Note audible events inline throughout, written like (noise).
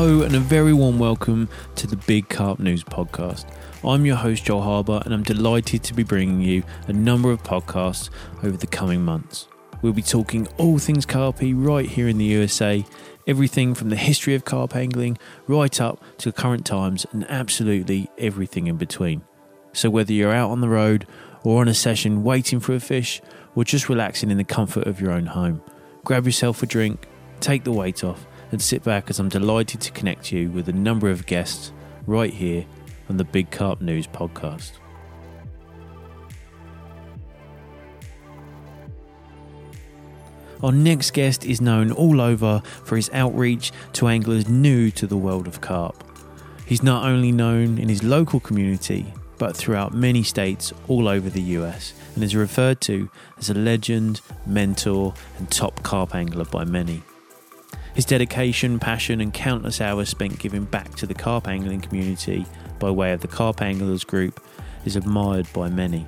Hello, and a very warm welcome to the Big Carp News Podcast. I'm your host, Joel Harbour, and I'm delighted to be bringing you a number of podcasts over the coming months. We'll be talking all things carpy right here in the USA, everything from the history of carp angling right up to current times, and absolutely everything in between. So, whether you're out on the road or on a session waiting for a fish, or just relaxing in the comfort of your own home, grab yourself a drink, take the weight off, and sit back as I'm delighted to connect you with a number of guests right here on the Big Carp News podcast. Our next guest is known all over for his outreach to anglers new to the world of carp. He's not only known in his local community, but throughout many states all over the US, and is referred to as a legend, mentor, and top carp angler by many. His dedication, passion, and countless hours spent giving back to the carp angling community by way of the Carp Anglers Group is admired by many.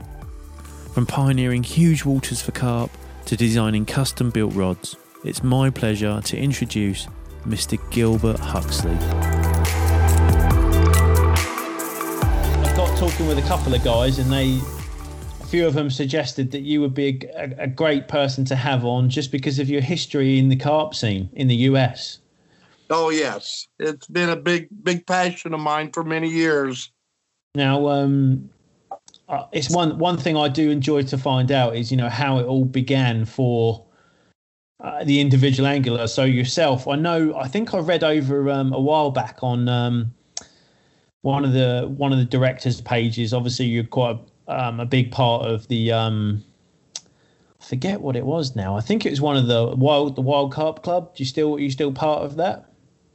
From pioneering huge waters for carp to designing custom built rods, it's my pleasure to introduce Mr. Gilbert Huxley. I got talking with a couple of guys, and they, few of them suggested that you would be a, a, a great person to have on just because of your history in the carp scene in the US. Oh yes, it's been a big, big passion of mine for many years. Now, um, uh, it's one one thing I do enjoy to find out is you know how it all began for uh, the individual angler. So yourself, I know. I think I read over um, a while back on um, one of the one of the directors' pages. Obviously, you're quite um, a big part of the. Um, I forget what it was now. I think it was one of the wild the Wild Carp Club. Do you still are you still part of that?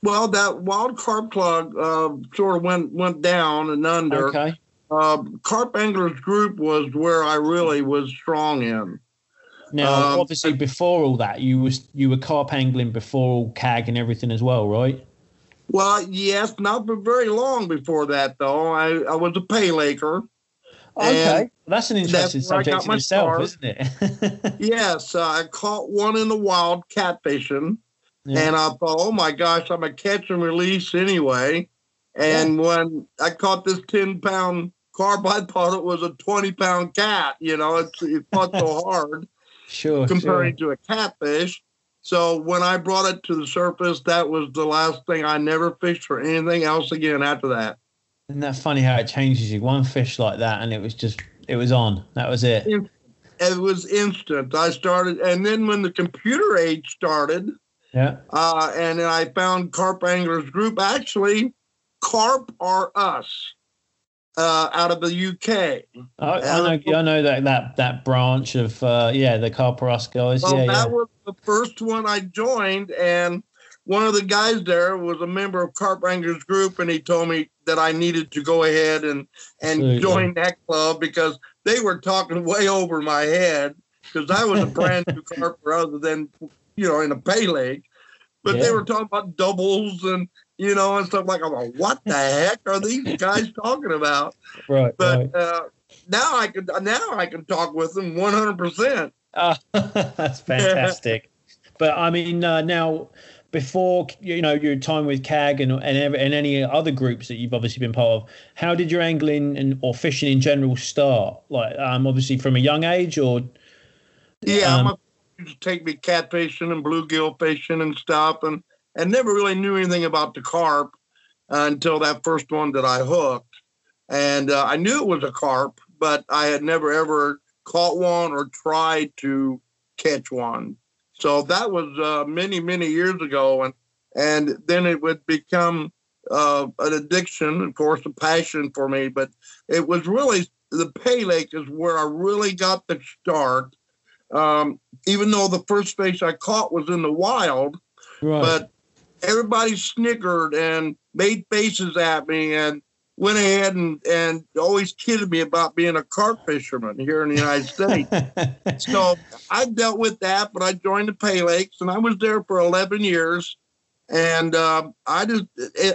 Well, that Wild Carp Club uh, sort of went went down and under. Okay. Uh, Carp Anglers Group was where I really was strong in. Now, Um, obviously, before all that, you was you were carp angling before all CAG and everything as well, right? Well, yes, not for very long before that, though. I, I was a pay laker. Okay, And that's an interesting subject in itself, start. isn't it? (laughs) Yes, uh, I caught one in the wild catfishing. Yeah. And I thought, oh my gosh, I'm a catch and release anyway. And when I caught this 10 pound carp, I thought it was a 20 pound cat. You know, it's, it fought so (laughs) hard sure, comparing sure. to a catfish. So when I brought it to the surface, that was the last thing. I never fished for anything else again after that. Isn't that funny how it changes you? One fish like that, and it was just it was on. That was it. It was instant. I started, and then when the computer age started, Yeah. uh, and then I found Carp Anglers Group. Actually, Carp are us uh, out of the UK. I, I know. I know that that that branch of uh, yeah, the Carparus guys. Well, yeah, that yeah. was the first one I joined, and one of the guys there was a member of Carp Anglers Group, and he told me that I needed to go ahead and and join that club because they were talking way over my head because I was a brand new (laughs) carper other than you know in a pay lake, but Yeah. they were talking about doubles and you know and stuff like I'm like, what the heck are these guys talking about? (laughs) right. But uh, now I can now I can talk with them 100. percent (laughs) that's fantastic. but I mean, uh, now before you know your time with CAG and and, and any other groups that you've obviously been part of, how did your angling and or fishing in general start? Like, um, obviously from a young age, or Yeah, Um, my used to take me catfishing and bluegill fishing and stuff, and and never really knew anything about the carp uh, until that first one that I hooked, and uh, I knew it was a carp, but I had never ever caught one or tried to catch one. So that was uh, many many years ago, and and then it would become uh, an addiction, of course, a passion for me. But it was really the Pay Lake is where I really got the start um, even though the first fish I caught was in the wild, right? but everybody snickered and made faces at me and went ahead and, and always kidded me about being a carp fisherman here in the United (laughs) States. so I dealt with that, but I joined the Pay Lakes and I was there for 11 years. And um, I just,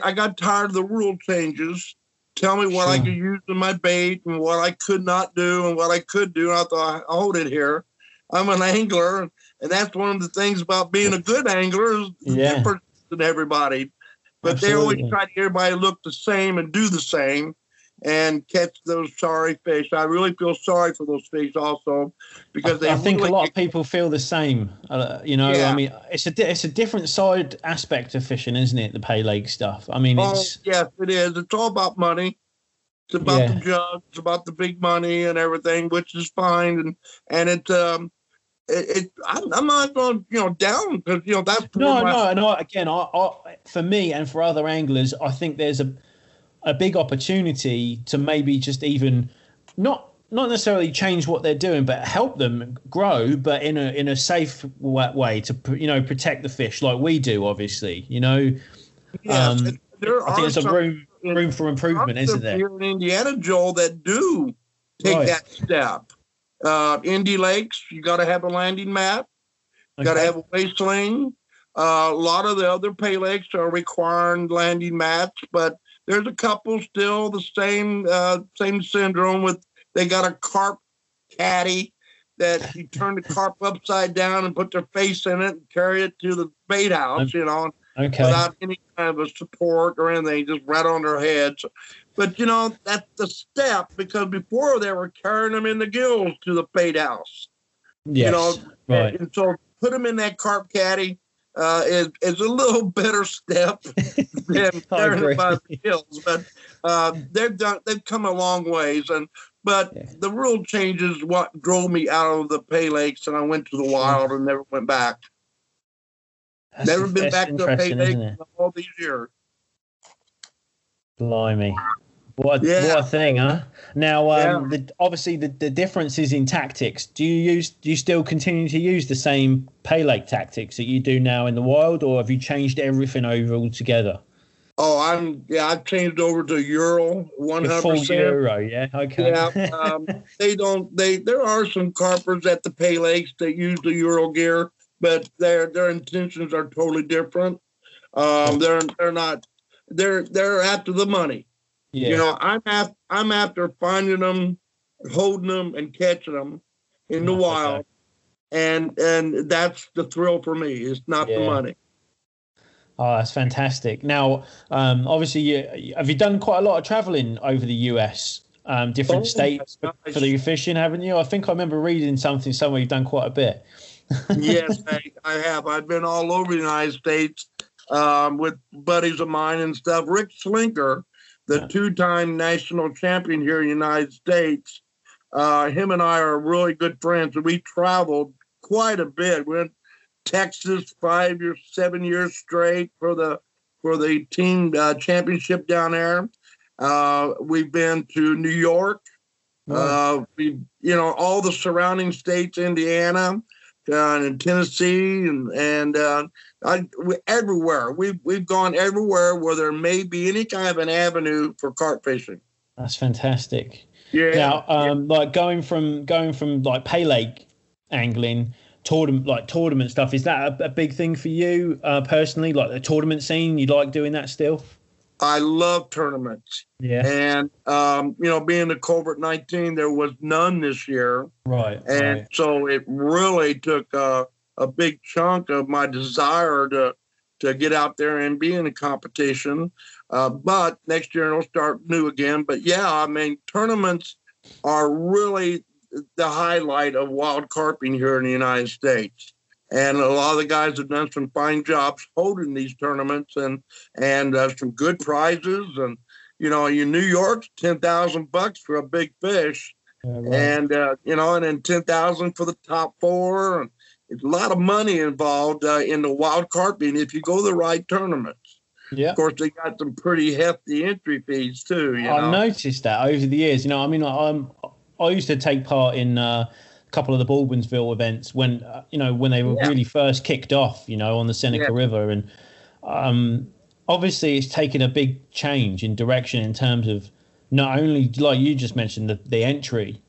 I got tired of the rule changes. Tell me what I Sure. could use in my bait and what I could not do and what I could do. And I thought, I'll hold it here. I'm an angler, and that's one of the things about being a good angler is Yeah. difference than everybody. But they always try to get everybody to look the same and do the same and catch those sorry fish. I really feel sorry for those fish also because they. I think really a lot of people feel the same. Uh, you know, Yeah. I mean, it's a di- it's a different side aspect of fishing, isn't it? The pay lake stuff. I mean, Oh, it's yes, it is. It's all about money. It's about Yeah. the it's about the big money and everything, which is fine. And and it um, it, it I'm, I'm not going you know down because you know that's no, no, no. Again, I, I, for me and for other anglers, I think there's a a big opportunity to maybe just even not not necessarily change what they're doing, but help them grow, but in a in a safe way to you know protect the fish like we do. Obviously, you know, Yes, um, there I think there's a room room for improvement, isn't there? Here in Indiana, Joel, that do take Right. that step. Uh, Indy Lakes, you got to have a landing mat. You got to have a weigh sling. Uh, a lot of the other pay lakes are requiring landing mats, but there's a couple still the same uh, same syndrome with they got a carp caddy that you turn the carp upside down and put their face in it and carry it to the bait house, you know, Okay. without any kind of a support or anything, just right on their heads. But you know, that's the step because before they were carrying them in the gills to the bait house. yes. you know, right. And so put them in that carp caddy uh, is, is a little (laughs) better step (laughs) than carrying them by the gills. But uh, they've done they've come a long ways and but Yeah. the rule changes what drove me out of the pay lakes and I went to the wild and never went back. That's- never been back to a pay lake in all these years. Blimey. What a, Yeah. what a thing, huh? Now, um, Yeah. the, obviously, the, the difference is in tactics. Do you use? Do you still continue to use the same pay lake tactics that you do now in the wild, or have you changed everything over altogether? Oh, I'm yeah. I've changed over to Euro one hundred percent. euro, yeah. Okay. Yeah, um, (laughs) they don't. They there are some carpers at the pay lakes that use the Euro gear, but their their intentions are totally different. Um, they're they're not. They're they're after the money. yeah. You know, I'm after I'm after finding them, holding them, and catching them in the wild, and and that's the thrill for me. It's not the money. Oh, that's fantastic. Now, um, obviously, you, have you done quite a lot of traveling over the US, um, different Oh, states my for the fishing, haven't you? I think I remember reading something somewhere you've done quite a bit. Yes, I, I have. I've been all over the United States um, with buddies of mine and stuff. Rick Slinker, the Yeah. two-time national champion here in the United States, uh, him and I are really good friends, and we traveled quite a bit. We went Texas five years, seven years straight for the for the team uh, championship down there. Uh, we've been to New York. Uh, we, you know, all the surrounding states, Indiana, uh, and Tennessee, and and uh, I, we, everywhere. We've we've gone everywhere where there may be any kind of an avenue for carp fishing. That's fantastic. Yeah. Now, um, like going from going from like pay lake angling tournament like tournament stuff is that a, a big thing for you uh, personally? Like the tournament scene, you like doing that still? I love tournaments, Yeah. and um, you know, being the COVID nineteen, there was none this year. Right. and right. so it really took a, a big chunk of my desire to to get out there and be in a competition. Uh, but next year it'll start new again. But yeah, I mean tournaments are really the highlight of wild carping here in the United States. And a lot of the guys have done some fine jobs holding these tournaments and and uh, some good prizes. And you know, in New York, ten thousand bucks for a big fish Yeah, right. and uh, you know, and then ten thousand for the top four. And it's a lot of money involved uh, in the wild carping if you go to the right tournaments. yeah. Of course, they got some pretty hefty entry fees too. You I know, noticed that over the years. You know, I mean, I'm I used to take part in uh, couple of the Baldwinsville events when uh, you know when they were Yeah. really first kicked off. You know, on the Seneca Yeah. River, and um, obviously it's taken a big change in direction in terms of not only like you just mentioned the the entry.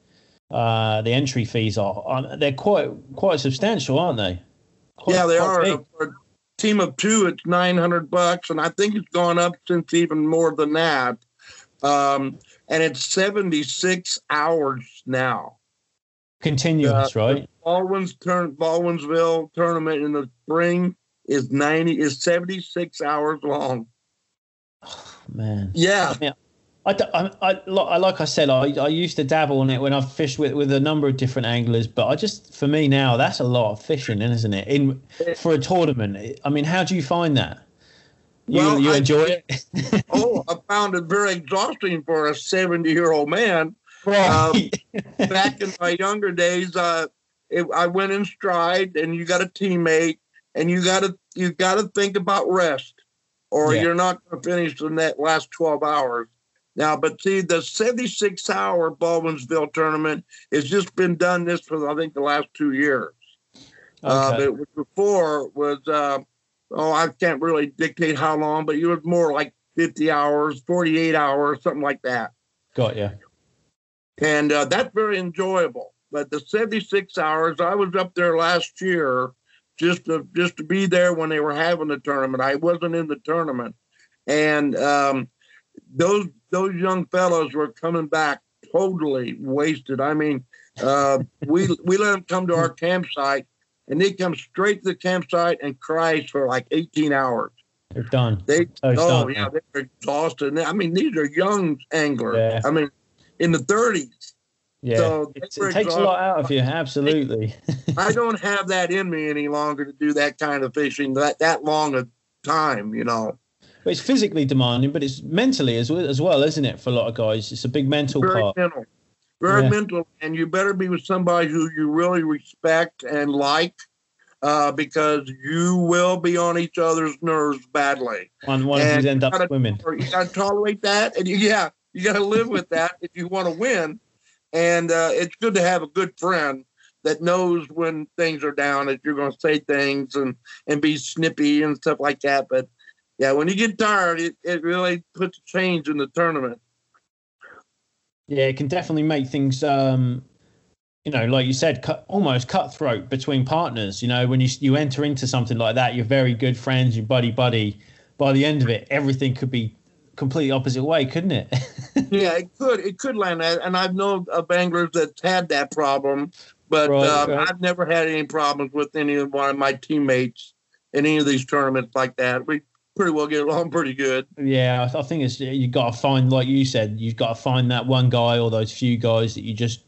Uh, the entry fees are uh, they're quite quite substantial, aren't they? Quite- yeah, they are. a team of two, it's nine hundred bucks, and I think it's gone up since even more than that. Um, and it's seventy six hours now. Continuous, Uh, right? Baldwin's turn Baldwinsville tournament in the spring is ninety is seventy six hours long. (sighs) Man, Yeah. I, d- I, I- I- like I said, I, I used to dabble in it when I've fished with, with a number of different anglers, but I just for me now that's a lot of fishing, isn't it? In for a tournament, I mean, how do you find that? You Well, you I- enjoy it, (laughs) Oh, I found it very exhausting for a 70 year old man. Right? (laughs) Back in my younger days, uh, it, I went in stride, and you got a teammate, and you got to you got to think about rest, or Yeah. you're not going to finish in that last 12 hours. Now, but see, the 76 hour Baldwinsville tournament has just been done this for I think the last two years. Uh, Okay. but before was uh, oh I can't really dictate how long, but it was more like 50 hours, 48 hours, something like that, Got you. And uh, that's very enjoyable. But the 76 hours, I was up there last year just to just to be there when they were having the tournament. I wasn't in the tournament, and um, those those young fellows were coming back totally wasted. I mean, uh, we we let them come to our campsite, and they come straight to the campsite and cry for like 18 hours. They're done. They Oh, oh done, yeah, they're exhausted. I mean, these are young anglers. Yeah. I mean, in the 30s. Yeah, So it takes a lot out of you. Absolutely. (laughs) I don't have that in me any longer to do that kind of fishing that that long a time. You know, it's physically demanding, but it's mentally as well, as well, isn't it? For a lot of guys, it's a big mental very part. mental, very Yeah. mental, and you better be with somebody who you really respect and like. Uh, because you will be on each other's nerves badly. One one of these you end up gotta- swimming. you got to tolerate that, and you, yeah, you got to live with that if you want to win. And uh, it's good to have a good friend that knows when things are down that you're going to say things and and be snippy and stuff like that. But yeah, when you get tired, it, it really puts a change in the tournament. Yeah, it can definitely make things, um, you know, like you said, cut, almost cutthroat between partners. You know, when you you enter into something like that, you're very good friends, you're buddy buddy. By the end of it, everything could be completely opposite way, couldn't it? (laughs) Yeah, it could it could land that, and I've known of anglers that's had that problem, but Right, um, right. I've never had any problems with any of one of my teammates in any of these tournaments like that. We pretty well get along pretty good. yeah, I, I think it's you got to find, like you said, you've got to find that one guy or those few guys that you just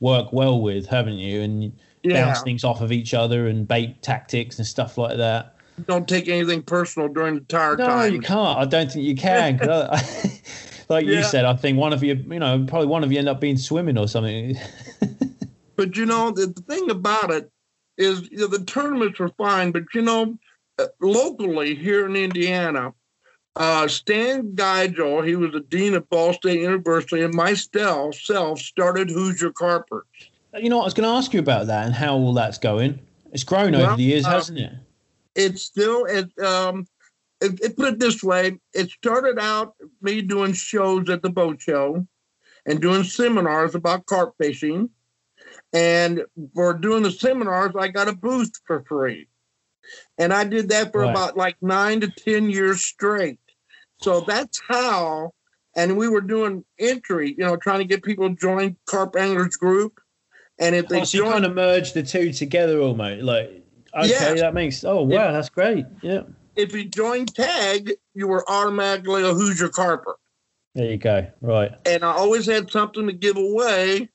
work well with, haven't you? And Yeah. bounce things off of each other and bait tactics and stuff like that. Don't take anything personal during the tire No, time. you can't. I don't think you can. I- (laughs) like you said, I think one of you, you know, probably one of you end up being swimming or something. (laughs) But you know, the, the thing about it is you know, the tournaments are fine, but you know, uh, locally here in Indiana, uh, Stan Geigel, he was the dean of Ball State University, and myself self started Hoosier Carpers. you know, I was going to ask you about that and how all that's going. It's grown over the years, uh, hasn't it? It's still it um it, it put it this way, it started out me doing shows at the boat show and doing seminars about carp fishing. And for doing the seminars, I got a booth for free. And I did that for Right. about like nine to 10 years straight. So that's how, and we were doing entry, you know, trying to get people to join Carp Anglers Group. And if they Oh, so you join, kind of merge the two together almost. Like, okay, that makes, oh, wow, that's great. Yeah. if you joined CAG, you were automatically a Hoosier Carper. There you go. Right. and I always had something to give away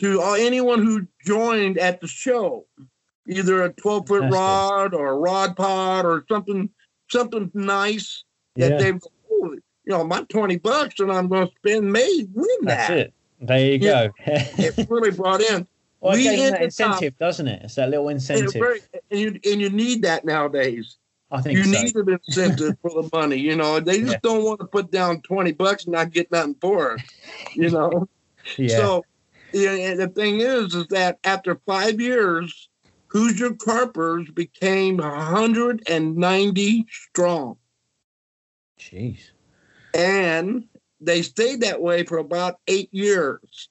to anyone who joined at the show, either a 12 foot rod or a rod pod or something, something nice that Yeah. they, oh, you know, my 20 bucks and I'm going to spend may win that. That's that. it. There you Yeah. go. (laughs) It really brought in. Well, we gave that incentive, doesn't it? It's that little incentive. very, and, you, and you need that nowadays. I think You so. need an incentive for the money. You know, they just Yeah. don't want to put down 20 bucks and not get nothing for it. You (laughs) know? yeah. So, yeah, the thing is, is that after five years, Hoosier Carpers became 190 strong, Jeez. and they stayed that way for about eight years.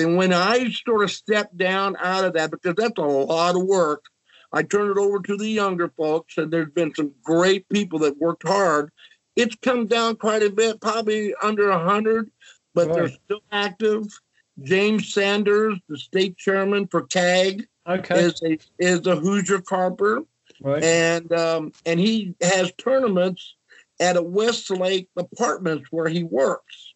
Then, when I sort of stepped down out of that, because that's a lot of work, I turned it over to the younger folks, and there's been some great people that worked hard. It's come down quite a bit, probably under 100, but they're still active. James Sanders, the state chairman for CAG, Okay. is a is a Hoosier Carper, right. and um, and he has tournaments at a Westlake Apartments where he works,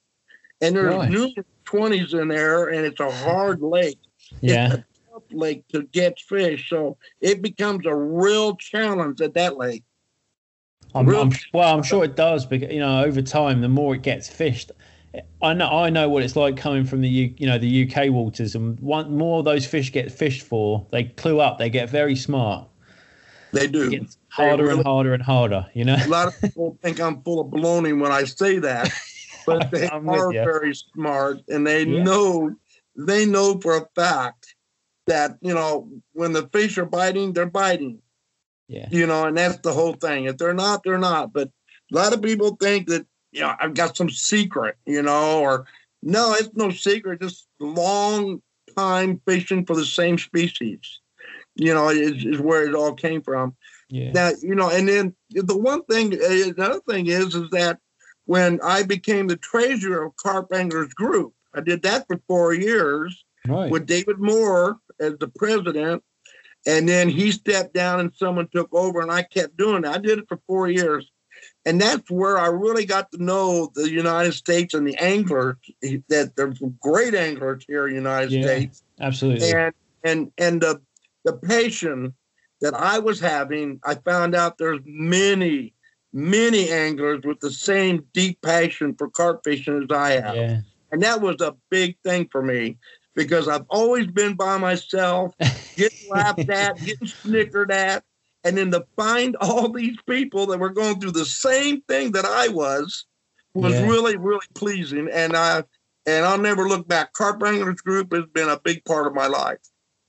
and there's Right. numerous twenties in there, and it's a hard lake. Yeah. It's a tough lake to get fish, so it becomes a real challenge at that lake. I'm, I'm, well, I'm sure it does because you know over time, the more it gets fished, I know I know what it's like coming from the U, you know the UK waters, and one more of those fish get fished for, they clue up, they get very smart. They do. It harder really- and harder and harder. You know. a lot of people think I'm full of baloney when I say that, (laughs) but (laughs) they I'm are very smart and they Yeah. know they know for a fact that you know when the fish are biting, they're biting. Yeah. You know, and that's the whole thing. If they're not, they're not. But a lot of people think that you know I've got some secret, you know, or no, it's no secret. Just long time fishing for the same species. You know, is, is where it all came from. Yeah. Now, you know, and then the one thing, uh, another thing is, is that when I became the treasurer of Carp Anglers Group, I did that for four years Right. with David Moore as the president. And then he stepped down and someone took over, and I kept doing it. I did it for four years. And that's where I really got to know the United States and the anglers, that there's great anglers here in the United Yeah. States Absolutely. and and and the the passion that I was having, I found out there's many many anglers with the same deep passion for carp fishing as I have, yeah. and that was a big thing for me because I've always been by myself, (laughs) getting laughed at, getting snickered at, and then to find (laughs) all these people that were going through the same thing that I was was Yeah. really really pleasing, and I. And I'll never look back. Carp Anglers Group has been a big part of my life.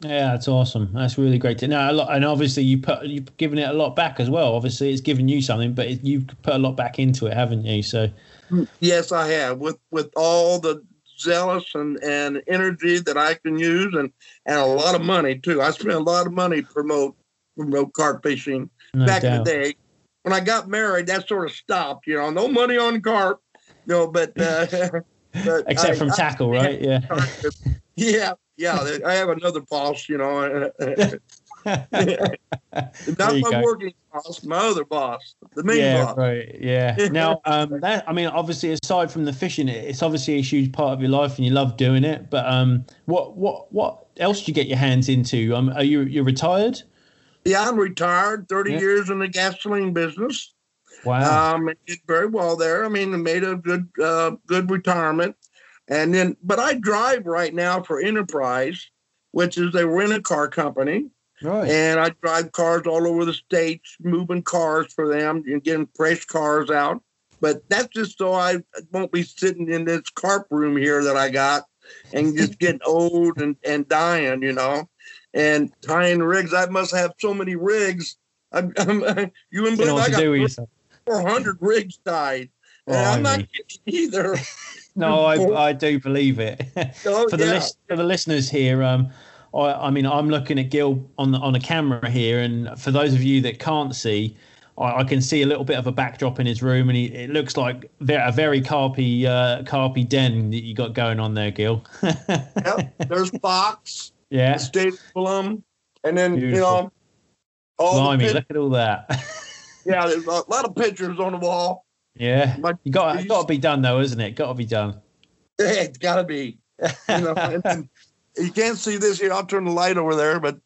Yeah, that's awesome. That's really great to know. A lot, and obviously you put you've given it a lot back as well. Obviously, it's given you something, but it, you've put a lot back into it, haven't you? So Yes, I have with with all the zealous and, and energy that I can use and and a lot of money too. I spent a lot of money to promote promote carp fishing no back in the day. When I got married, that sort of stopped. You know, no money on carp. You know, but uh, (laughs) but Except I- from I- tackle, (laughs) right? Yeah. yeah, yeah. I have another boss. You know, (laughs) not my go. working boss, my other boss, the main yeah, boss. right. Yeah. (laughs) Now, um, that I mean, obviously, aside from the fishing, it's obviously a huge part of your life, and you love doing it. But um, what what what else do you get your hands into? Um, are you you're retired? Yeah, I'm retired. Thirty Yeah. years in the gasoline business. Wow. Um, did very well there. I mean, made a good, uh, good retirement. And then, but I drive right now for Enterprise, which is a rent a car company, right. and I drive cars all over the states, moving cars for them and getting fresh cars out. But that's just so I won't be sitting in this carp room here that I got and just (laughs) getting old and, and dying, you know, and tying rigs. I must have so many rigs. I'm, (laughs) I'm, you wouldn't You know believe I got do with 400 rigs tied. And oh, I'm not kidding either. (laughs) No, (laughs) I, I do believe it. (laughs) Oh, for the yeah. list, for the listeners here, um, I, I mean, I'm looking at Gil on the, on a camera here, and for those of you that can't see, I, I can see a little bit of a backdrop in his room, and he, it looks like a very carpy uh, carpy den that you got going on there, Gil. (laughs) Yep. There's Fox, yeah, the state of Plum, and then, you know, all blimey, look at all that. yeah, there's a lot of pictures on the wall. Yeah, My, you got got to be done though, isn't it? Got to be done. (laughs) it's got to be. You know, and, and (laughs) you can't see this here. I'll turn the light over there, but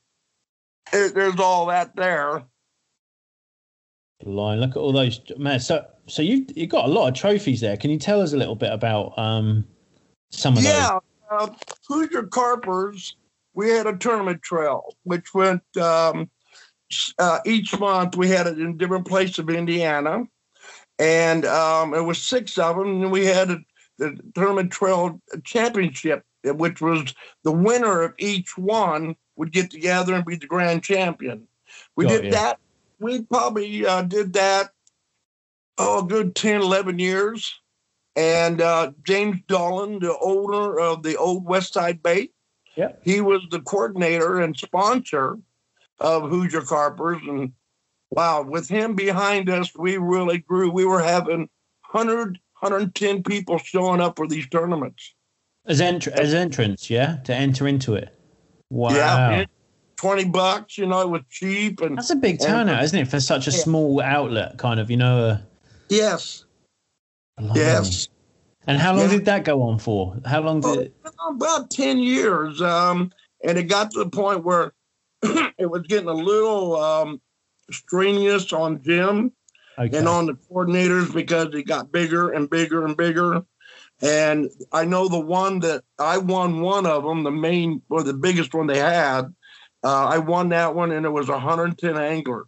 there- there's all that there. Line, look at all those man. So, so you you got a lot of trophies there. Can you tell us a little bit about um some of those? Yeah, uh, Hoosier Carpers. We had a tournament trail, which went um, uh, each month. We had it in different places of Indiana, and um, it was six of them. And we had a, the tournament trail championship, which was the winner of each one would get together and be the grand champion. We Got did you. that. We probably uh, did that. Oh, a good 10, 11 years and uh, James Dolan, the owner of the old West Side Bait. He was the coordinator and sponsor of Hoosier Carpers. And wow, with him behind us, we really grew. We were having 100, 110 people showing up for these tournaments. As entr- as entrance, yeah, to enter into it. Wow, Yeah. 20 bucks, you know, it was cheap. And that's a big and- turnout, isn't it, for such a Yeah. small outlet? Kind of, you know. Uh, Yes. Yes. And how long Yeah. did that go on for? How long did it? Oh, about 10 years. Um, and it got to the point where (clears throat) it was getting a little um, strenuous on Jim Okay. and on the coordinators because it got bigger and bigger and bigger. And I know the one that I won one of them, the main or the biggest one they had. Uh, I won that one, and it was 110 anglers.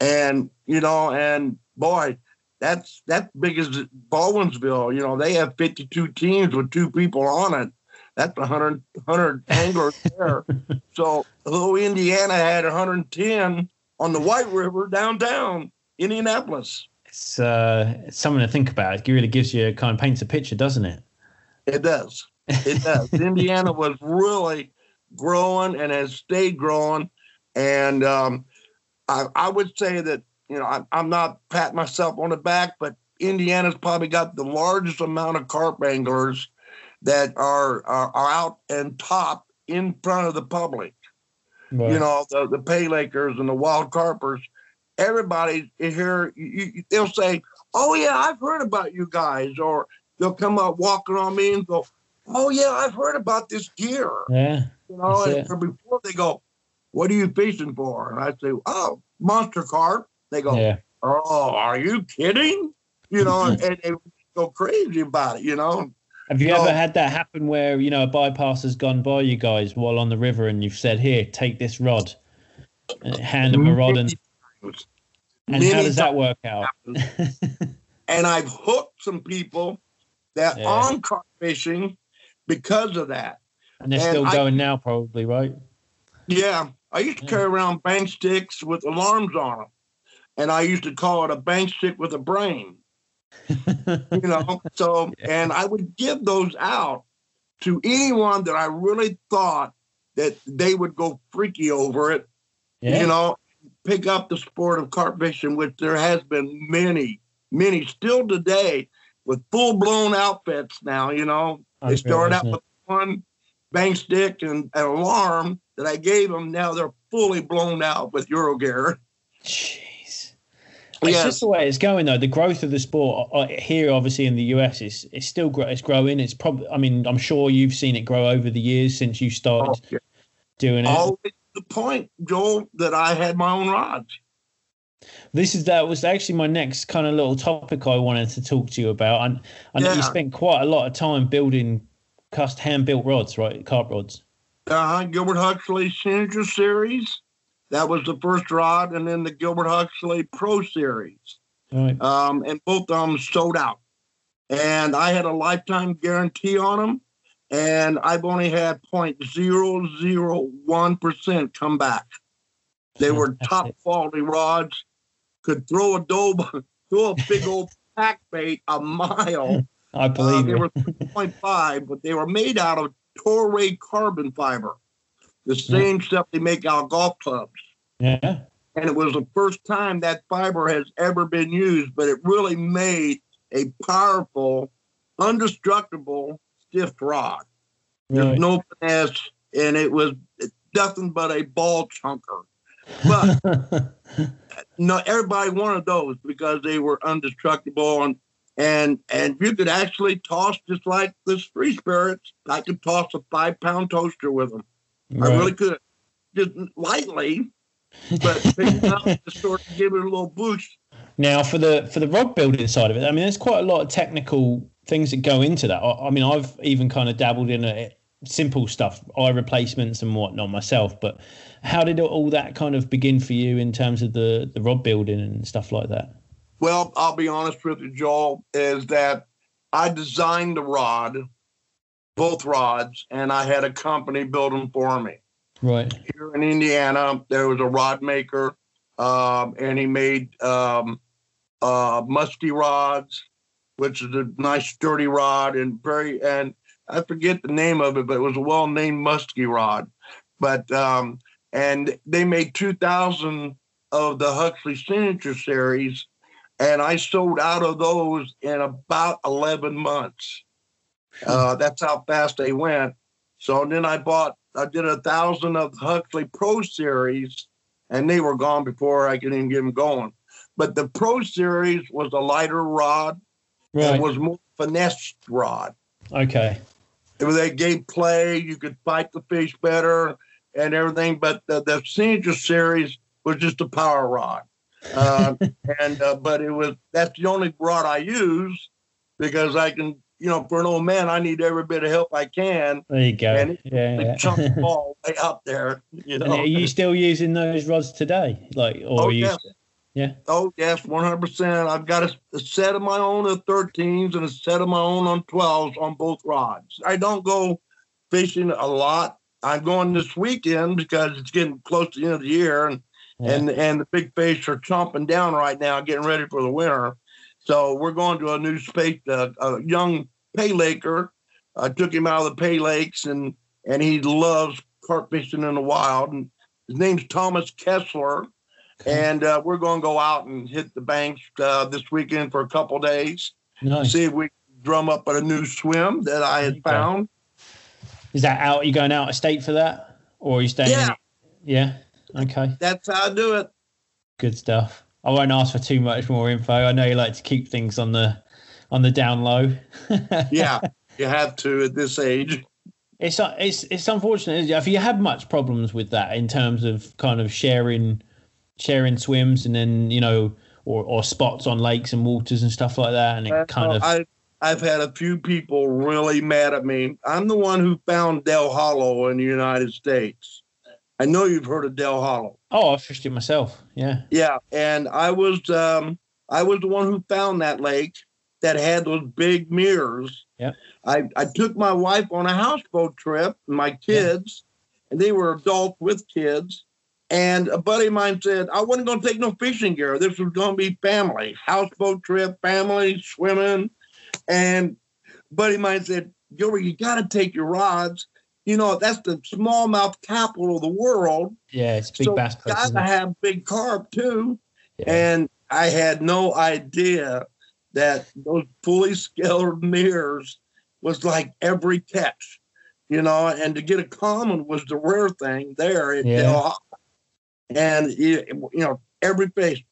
And you know, and boy, that's that's big as Baldwinsville. You know, they have 52 teams with two people on it. That's 100 100 anglers there. (laughs) So, although Indiana had 110 on the White River downtown Indianapolis. It's, uh, it's something to think about. It really gives you kind of paints a picture, doesn't it? It does. It does. (laughs) Indiana was really growing and has stayed growing. And um, I, I would say that, you know, I, I'm not patting myself on the back, but Indiana's probably got the largest amount of carp anglers that are, are, are out and top in front of the public. Right. You know, the, the pay lakers and the wild carpers. Everybody here, you, you, they'll say, Oh, yeah, I've heard about you guys. Or they'll come up walking on me and go, Oh, yeah, I've heard about this gear. Yeah. You know, and before they go, What are you fishing for? And I say, Oh, monster carp. They go, Yeah. Oh, are you kidding? You know, (laughs) and, and they go crazy about it, you know. Have you No. ever had that happen where you know a bypass has gone by you guys while on the river and you've said, "Here, take this rod," and hand them a rod, and, and how does that work out? and I've hooked some people that Yeah. on carp fishing because of that. And they're And still I- going now, probably, right? Yeah, I used to Yeah. carry around bank sticks with alarms on them, and I used to call it a bank stick with a brain. You know, (laughs) so and I would give those out to anyone that I really thought that they would go freaky over it. Yeah. You know, pick up the sport of carp fishing, which there has been many, many still today with full blown outfits now. You know, oh, they start out with one bank stick and an alarm that I gave them. Now they're fully blown out with Eurogear. Jeez. It's Yes. just the way it's going, though. The growth of the sport uh, here, obviously in the US, is it's still gro- it's growing. It's probably, I mean, I'm sure you've seen it grow over the years since you started Oh, yeah. doing it. Always the point, Joel, that I had my own rods. This is that was actually my next kind of little topic I wanted to talk to you about. And I know you spent quite a lot of time building custom hand built rods, right? Carp rods. Uh, Gilbert Huxley Signature Series. That was the first rod, and then the Gilbert Huxley Pro Series. Right. um, and both of them sold out. And I had a lifetime guarantee on them, and I've only had 0.001% come back. They were (laughs) top quality rods, could throw a doe, (laughs) throw a big old pack bait a mile. (laughs) I Uh, believe they were 3.5, but they were made out of Toray carbon fiber, the same stuff they make out of golf clubs Yeah. and it was the first time that fiber has ever been used, but it really made a powerful, indestructible stiff rod. There's no finesse, and it was nothing but a ball chunker. But (laughs) no, everybody wanted those because they were indestructible and and and you could actually toss just like the free spirits. I could toss a five pound toaster with them. I really could, just lightly, but pick it up to sort of give it a little boost. Now, for the for the rod building side of it, I mean, there's quite a lot of technical things that go into that. I, I mean, I've even kind of dabbled in a, simple stuff, eye replacements and whatnot myself. But how did all that kind of begin for you in terms of the the rod building and stuff like that? Well, I'll be honest with you, Joel, is that I designed the rod, both rods, and I had a company build them for me. Right. Here in Indiana, there was a rod maker, um, and he made um, uh, musky rods, which is a nice sturdy rod and very and I forget the name of it, but it was a well-named musky rod. But um, and they made two thousand of the Huxley Signature Series, and I sold out of those in about eleven months. Uh, that's how fast they went. So then I bought, I did a thousand of the Huxley Pro Series, and they were gone before I could even get them going. but the Pro Series was a lighter rod. Right. It was more finesse rod. okay. It was they gave play. You could fight the fish better and everything. But the, the Signature Series was just a power rod. Uh, (laughs) and uh, but it was that's the only rod I use because I can you know for an old man I need every bit of help I can. There you go. And yeah. Yeah. chunk (laughs) the ball way out there. You And know. are you still using those rods today? Like, or Oh are you? yes. Yeah. Oh yes, one hundred percent. I've got a, a set of my own of thirteens and a set of my own on twelves on both rods. I don't go fishing a lot. I'm going this weekend because it's getting close to the end of the year and Yeah. and and the big fish are chomping down right now, getting ready for the winter. So we're going to a new space, uh, a young pay laker. I took him out of the pay lakes and and he loves carp fishing in the wild. And his name's Thomas Kessler and uh, we're going to go out and hit the banks uh, this weekend for a couple days. nice. See if we can drum up a new swim that I had found. Is that out? Are you going out of state for that, or are you staying? Yeah. Yeah. Okay. That's how I do it. Good stuff. I won't ask for too much more info. I know you like to keep things on the on the down low. (laughs) Yeah, you have to at this age. It's it's it's unfortunate. isn't it? Have you had much problems with that in terms of kind of sharing sharing swims and then you know or or spots on lakes and waters and stuff like that, and it kind of I, I've had a few people really mad at me. I'm the one who found Dale Hollow in the United States. I know you've heard of Dale Hollow. oh I fished it myself. Yeah. Yeah, and I was um, I was the one who found that lake that had those big mirrors. Yeah. I, I took my wife on a houseboat trip, and my kids, and they were adults with kids. And a buddy of mine said, I wasn't going to take no fishing gear. This was going to be family, houseboat trip, family, swimming. And a buddy of mine said, Gilbert, you got to take your rods. You know, that's the smallmouth capital of the world. Yeah, it's big so bass gotta have big carp too. Yeah. And I had no idea that those fully scaled mirrors was like every catch, you know, and to get a common was the rare thing there at Yeah. And, you you know, every fish,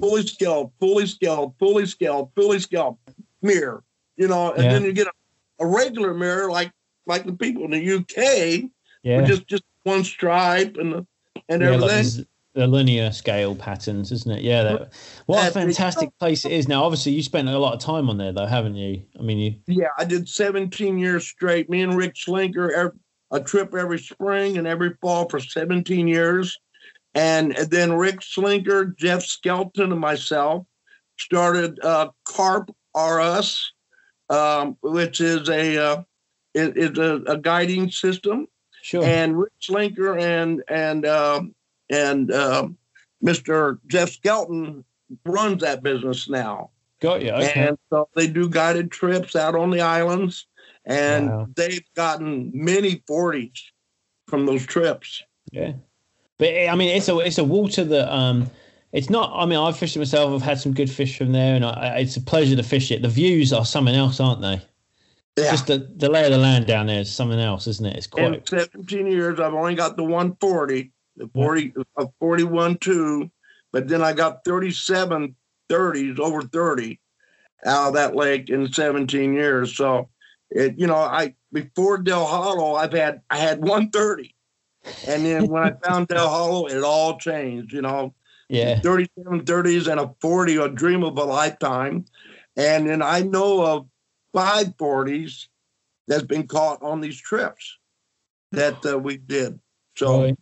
fully scaled, fully scaled, fully scaled, fully scaled mirror, you know, and Yeah. then you get a, a regular mirror like like the people in the UK, yeah. just just one stripe and the, and yeah, like everything. z- the linear scale patterns, isn't it? Yeah. That, what a fantastic place it is. Now, obviously, you spent a lot of time on there, though, haven't you? I mean, you. Yeah, I did 17 years straight. Me and Rick Slinker, a trip every spring and every fall for 17 years. And then Rick Slinker, Jeff Skelton, and myself started uh, Carp RS, um, which is a uh, is, is a, a guiding system. Sure. And Rick Slinker and and um, and um, Mr. Jeff Skelton runs that business now. Got you. Okay. And so they do guided trips out on the islands, and Wow. they've gotten many 40s from those trips. Yeah, but I mean, it's a it's a water that um, it's not. I mean, I've fished it myself. I've had some good fish from there, and I, it's a pleasure to fish it. The views are something else, aren't they? Yeah. Just the the lay of the land down there is something else, isn't it? It's quite. In quite 17 years, I've only got the 140, the 40, a 41 2, but then I got 37 30s, over 30 out of that lake in 17 years. So, it, you know, I, before Dale Hollow, I've had, I had 130. And then when I found (laughs) Dale Hollow, it all changed, you know. yeah. 37 30s and a 40 a dream of a lifetime and then i know of five 40s that's been caught on these trips that uh, we did so Right.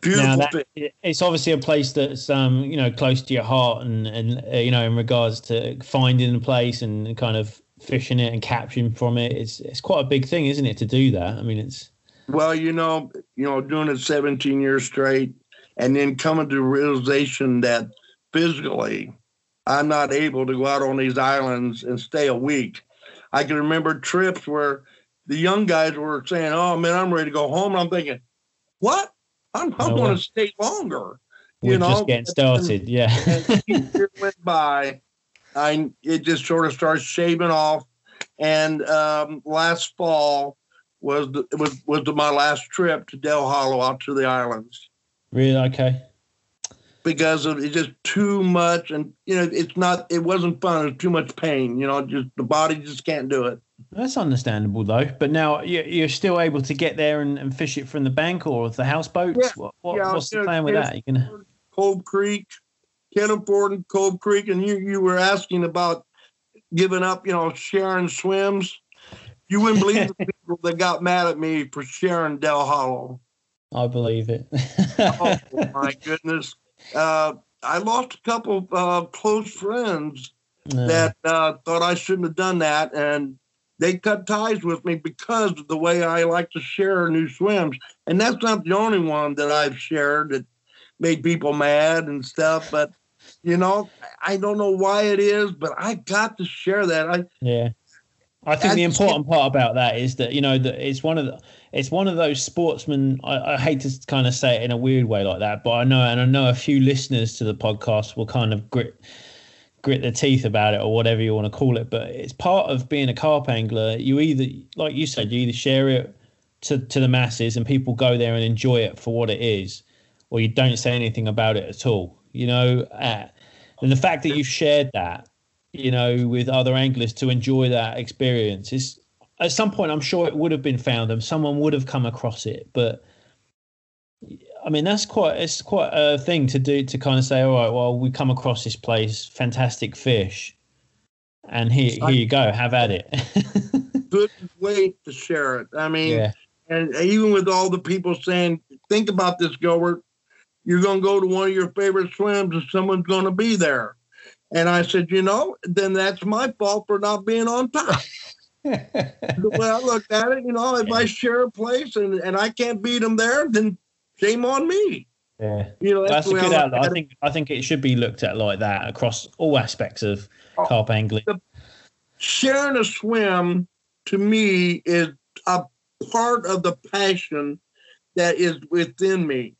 beautiful Now that, it's obviously a place that's um you know close to your heart and and uh, you know in regards to finding a place and kind of fishing it and capturing from it. It's it's quite a big thing, isn't it, to do that? I mean, it's well you know you know doing it 17 years straight and then coming to the realization that physically i'm not able to go out on these islands and stay a week i can remember trips where the young guys were saying oh man i'm ready to go home and i'm thinking what i'm, I'm No going to stay longer we're you know just getting started. Yeah. and year (laughs) went by, I it just sort of starts shaving off. And um, last fall was the, was was my last trip to Dale Hollow out to the islands. really? Okay. Because of it's just too much, and you know it's not. It wasn't fun. It's was too much pain. You know, just the body just can't do it. That's understandable though. But now you're still able to get there and, and fish it from the bank or the houseboats. Yeah, what, what, yeah, what's the plan with that? You can Cove Creek, Kenna Ford and Cove Creek, and you you were asking about giving up. You know, sharing swims. You wouldn't believe the (laughs) people that got mad at me for sharing Dale Hollow. I believe it. oh (laughs) my goodness! Uh, I lost a couple uh, close friends no. that uh, thought I shouldn't have done that, and they cut ties with me because of the way I like to share new swims. And that's not the only one that I've shared that made people mad and stuff. But you know, I don't know why it is, but I got to share that. I yeah. I think the important part about that is that you know that it's one of the it's one of those sportsmen. I, I, hate to kind of say it in a weird way like that, but I know and I know a few listeners to the podcast will kind of grit grit their teeth about it or whatever you want to call it. But it's part of being a carp angler. You either, like you said, you either share it to, to the masses and people go there and enjoy it for what it is, or you don't say anything about it at all. You know, uh, and the fact that you've shared that, you know, with other anglers to enjoy that experience is at some point I'm sure it would have been found and someone would have come across it, but I mean, that's quite it's quite a thing to do to kind of say, all right, well, we come across this place, fantastic fish, and here here you go, have at it. (laughs) good way to share it. I mean, yeah. and even with all the people saying, think about this, Gilbert, you're going to go to one of your favorite swims, and someone's going to be there. And I said, you know, then that's my fault for not being on time. (laughs) the way I looked at it, you know, if I share a place and, and I can't beat them there, then shame on me. Yeah, you know that's, that's a good outlook. I think I think it should be looked at like that across all aspects of oh, carp angling. Sharing a swim to me is a part of the passion that is within me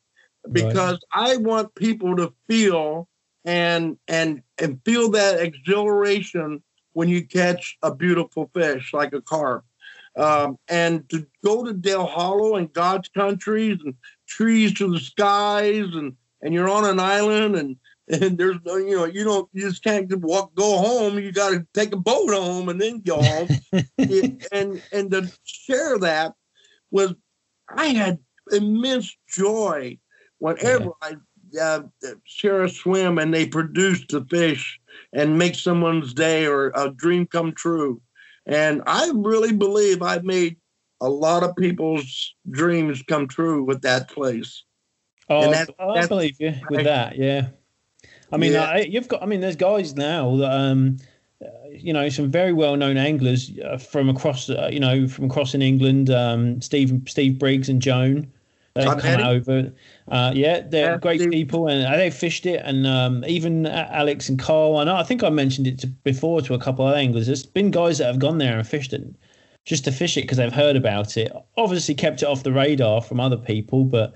because right. I want people to feel and and and feel that exhilaration when you catch a beautiful fish like a carp. Um, and to go to Dale Hollow and God's countries and trees to the skies and and you're on an island and (laughs) and there's no you know you don't you just can't walk go home you got to take a boat home and then go home (laughs) and and to share that was i had immense joy whenever yeah. i uh, share a swim and they produce the fish and make someone's day or a dream come true and i really believe i made a lot of people's dreams come true with that place. Oh, that, I believe you with that. Yeah, I mean, yeah. I, you've got. I mean, there's guys now that um, you know, some very well-known anglers uh, from across, uh, you know, from across in England. Um, Steve, Steve Briggs, and Joan. They come Eddie. over. Uh, yeah, they're yeah, great Steve. people, and they fished it. And um, even Alex and Carl. I know. I think I mentioned it to, before to a couple of anglers. There's been guys that have gone there and fished it just to fish it because they've heard about it. Obviously, kept it off the radar from other people, but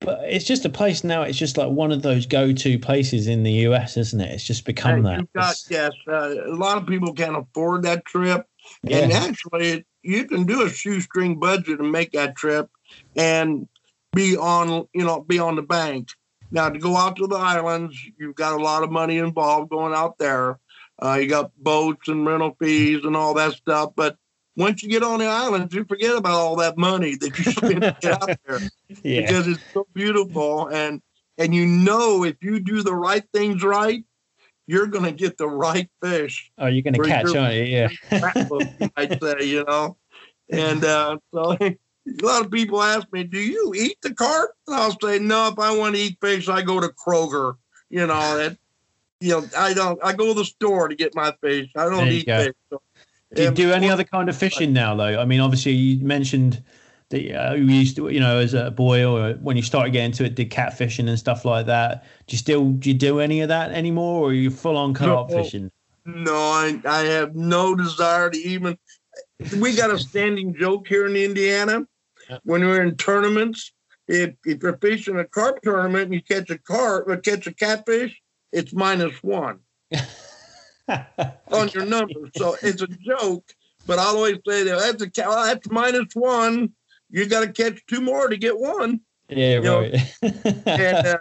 but it's just a place now. It's just like one of those go-to places in the US, isn't it? It's just become that. Got, yes, uh, a lot of people can't afford that trip, yeah. and actually, you can do a shoestring budget and make that trip, and be on you know be on the bank. Now to go out to the islands, you've got a lot of money involved going out there. Uh, you got boats and rental fees and all that stuff, but once you get on the islands, you forget about all that money that you spend to get out (laughs) there yeah. because it's so beautiful. And and you know if you do the right things right, you're going to get the right fish. Oh, you're going to catch on it, yeah. might say, you know. And uh, so (laughs) a lot of people ask me, "Do you eat the carp?" And I'll say, "No. If I want to eat fish, I go to Kroger. You know, and you know, I don't. I go to the store to get my fish. I don't eat go. fish." So do you do any other kind of fishing now, though? I mean, obviously, you mentioned that uh, you used to, you know, as a boy or when you started getting into it, did catfishing and stuff like that. Do you still do you do any of that anymore, or are you full on carp no, fishing? No, I, I have no desire to even. We got a standing joke here in Indiana when we're in tournaments. If if you're fishing a carp tournament and you catch a carp or catch a catfish, it's minus one. (laughs) on your numbers. So it's a joke, but I always say that that's a that's minus one. You got to catch two more to get one. Yeah, you right. and, (laughs) uh,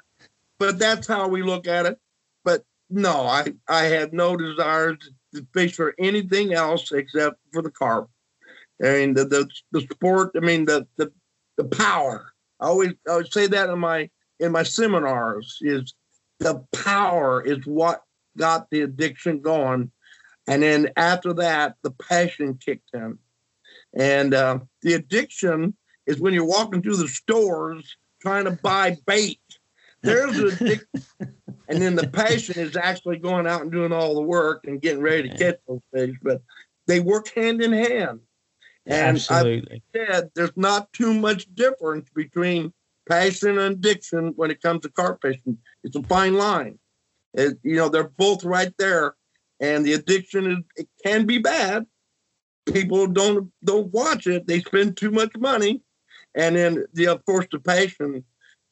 but that's how we look at it. But no, I I have no desire to fish for anything else except for the carp. I mean the the, the sport. I mean the the the power. I always I always say that in my in my seminars is the power is what got the addiction going, and then after that the passion kicked in, and uh, the addiction is when you're walking through the stores trying to buy bait. There's a addiction. (laughs) and then the passion is actually going out and doing all the work and getting ready to catch those fish. But they work hand in hand. And Absolutely. I said there's not too much difference between passion and addiction when it comes to carp fishing. It's a fine line. It, you know, they're both right there. And the addiction is it can be bad. People don't don't watch it. They spend too much money. And then the of course the passion,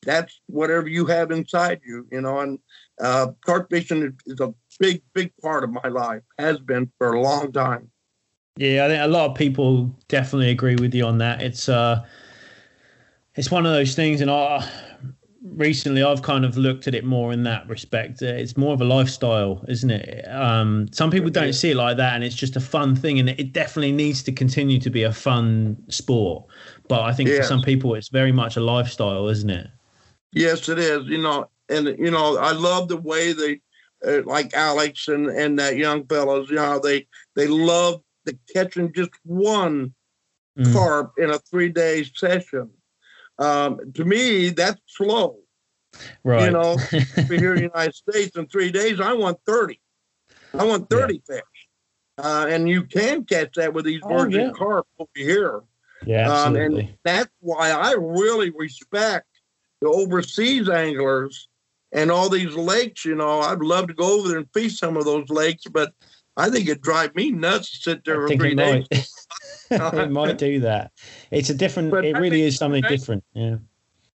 that's whatever you have inside you, you know, and uh carp fishing is, is a big, big part of my life, has been for a long time. Yeah, I think a lot of people definitely agree with you on that. It's uh, it's one of those things, and I recently I've kind of looked at it more in that respect. It's more of a lifestyle, isn't it? Um, some people don't see it like that, and it's just a fun thing, and it definitely needs to continue to be a fun sport. But I think Yes. for some people, it's very much a lifestyle, isn't it? Yes, it is. You know, and you know, I love the way they, uh, like Alex and and that young fellows. You know, they they love the catching just one Mm. carp in a three day session. Um, to me, that's slow. Right. You know, (laughs) over here in the United States in three days, I want thirty. I want thirty fish, uh, and you can catch that with these Oh, virgin yeah. carp over here. yeah, Um, absolutely. and that's why I really respect the overseas anglers and all these lakes. You know, I'd love to go over there and fish some of those lakes, but I think it'd drive me nuts to sit there I for three it days. might. (laughs) (laughs) it might do that. It's a different. But it really is something different. Yeah.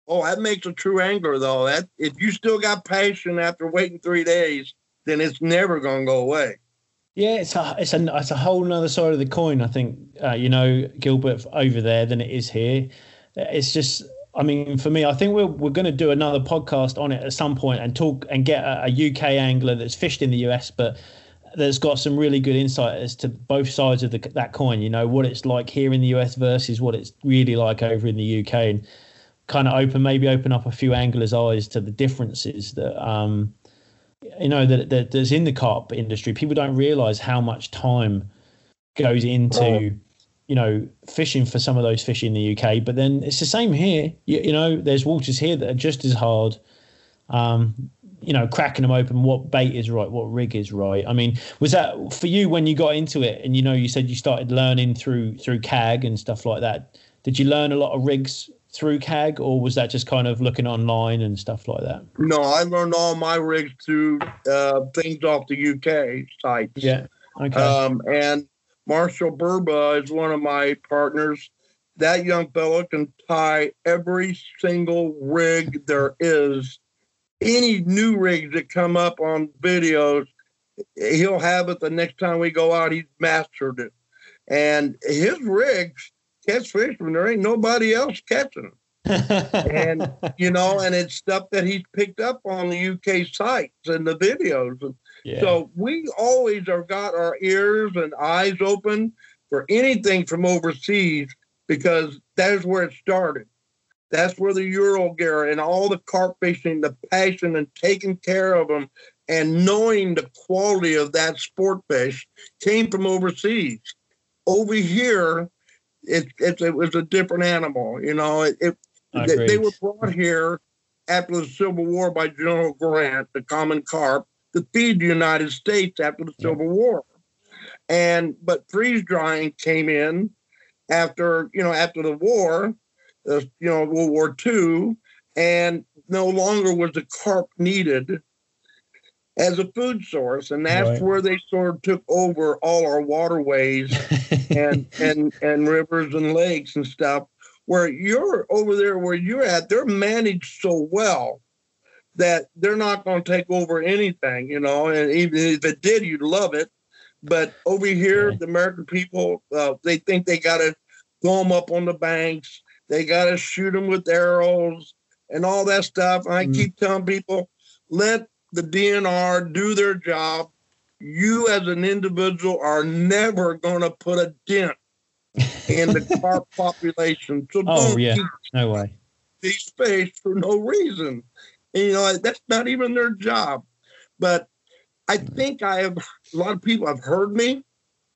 Oh, that makes a true angler though. That if you still got passion after waiting three days, then it's never gonna go away. Yeah, it's a it's a it's a whole other side of the coin. I think uh, you know Gilbert over there than it is here. It's just, I mean, for me, I think we're we're going to do another podcast on it at some point and talk and get a, a UK angler that's fished in the US, but that's got some really good insight as to both sides of the, that coin. You know what it's like here in the US versus what it's really like over in the UK, and kind of open maybe open up a few anglers' eyes to the differences that. um you know that, that there's in the carp industry people don't realize how much time goes into Oh. you know fishing for some of those fish in the uk but then it's the same here you, you know there's waters here that are just as hard um you know cracking them open what bait is right what rig is right i mean was that for you when you got into it and you know you said you started learning through through cag and stuff like that did you learn a lot of rigs through cag or was that just kind of looking online and stuff like that No, I learned all my rigs through uh, things off the UK sites. yeah okay Um, and Marshall Burba is one of my partners. That young fellow can tie every single rig there is. Any new rigs that come up on videos, he'll have it the next time we go out. He's mastered it. And his rigs catch fish when there ain't nobody else catching them (laughs) and you know, and it's stuff that he's picked up on the UK sites and the videos. And yeah. So we always have got our ears and eyes open for anything from overseas because that is where it started. That's where the Euro gear and all the carp fishing, the passion and taking care of them and knowing the quality of that sport fish came from overseas. Over here, it, it, it was a different animal. You know, it, it they, they were brought here after the Civil War by General Grant, the common carp, to feed the United States after the. Civil War. And but freeze drying came in after you know after the war, uh, you know World War II, and no longer was the carp needed as a food source, and that's Right. where they sort of took over all our waterways (laughs) and and and rivers and lakes and stuff where you're over there where you're at they're managed so well that they're not going to take over anything you know and even if it did you'd love it but over here the american people uh, they think they got to throw them up on the banks they got to shoot them with arrows and all that stuff and i Mm. keep telling people let the DNR do their job. You, as an individual, are never going to put a dent in the (laughs) carp population. So Oh don't yeah, no way. these fish for no reason. And, you know, that's not even their job. But I think I have a lot of people have heard me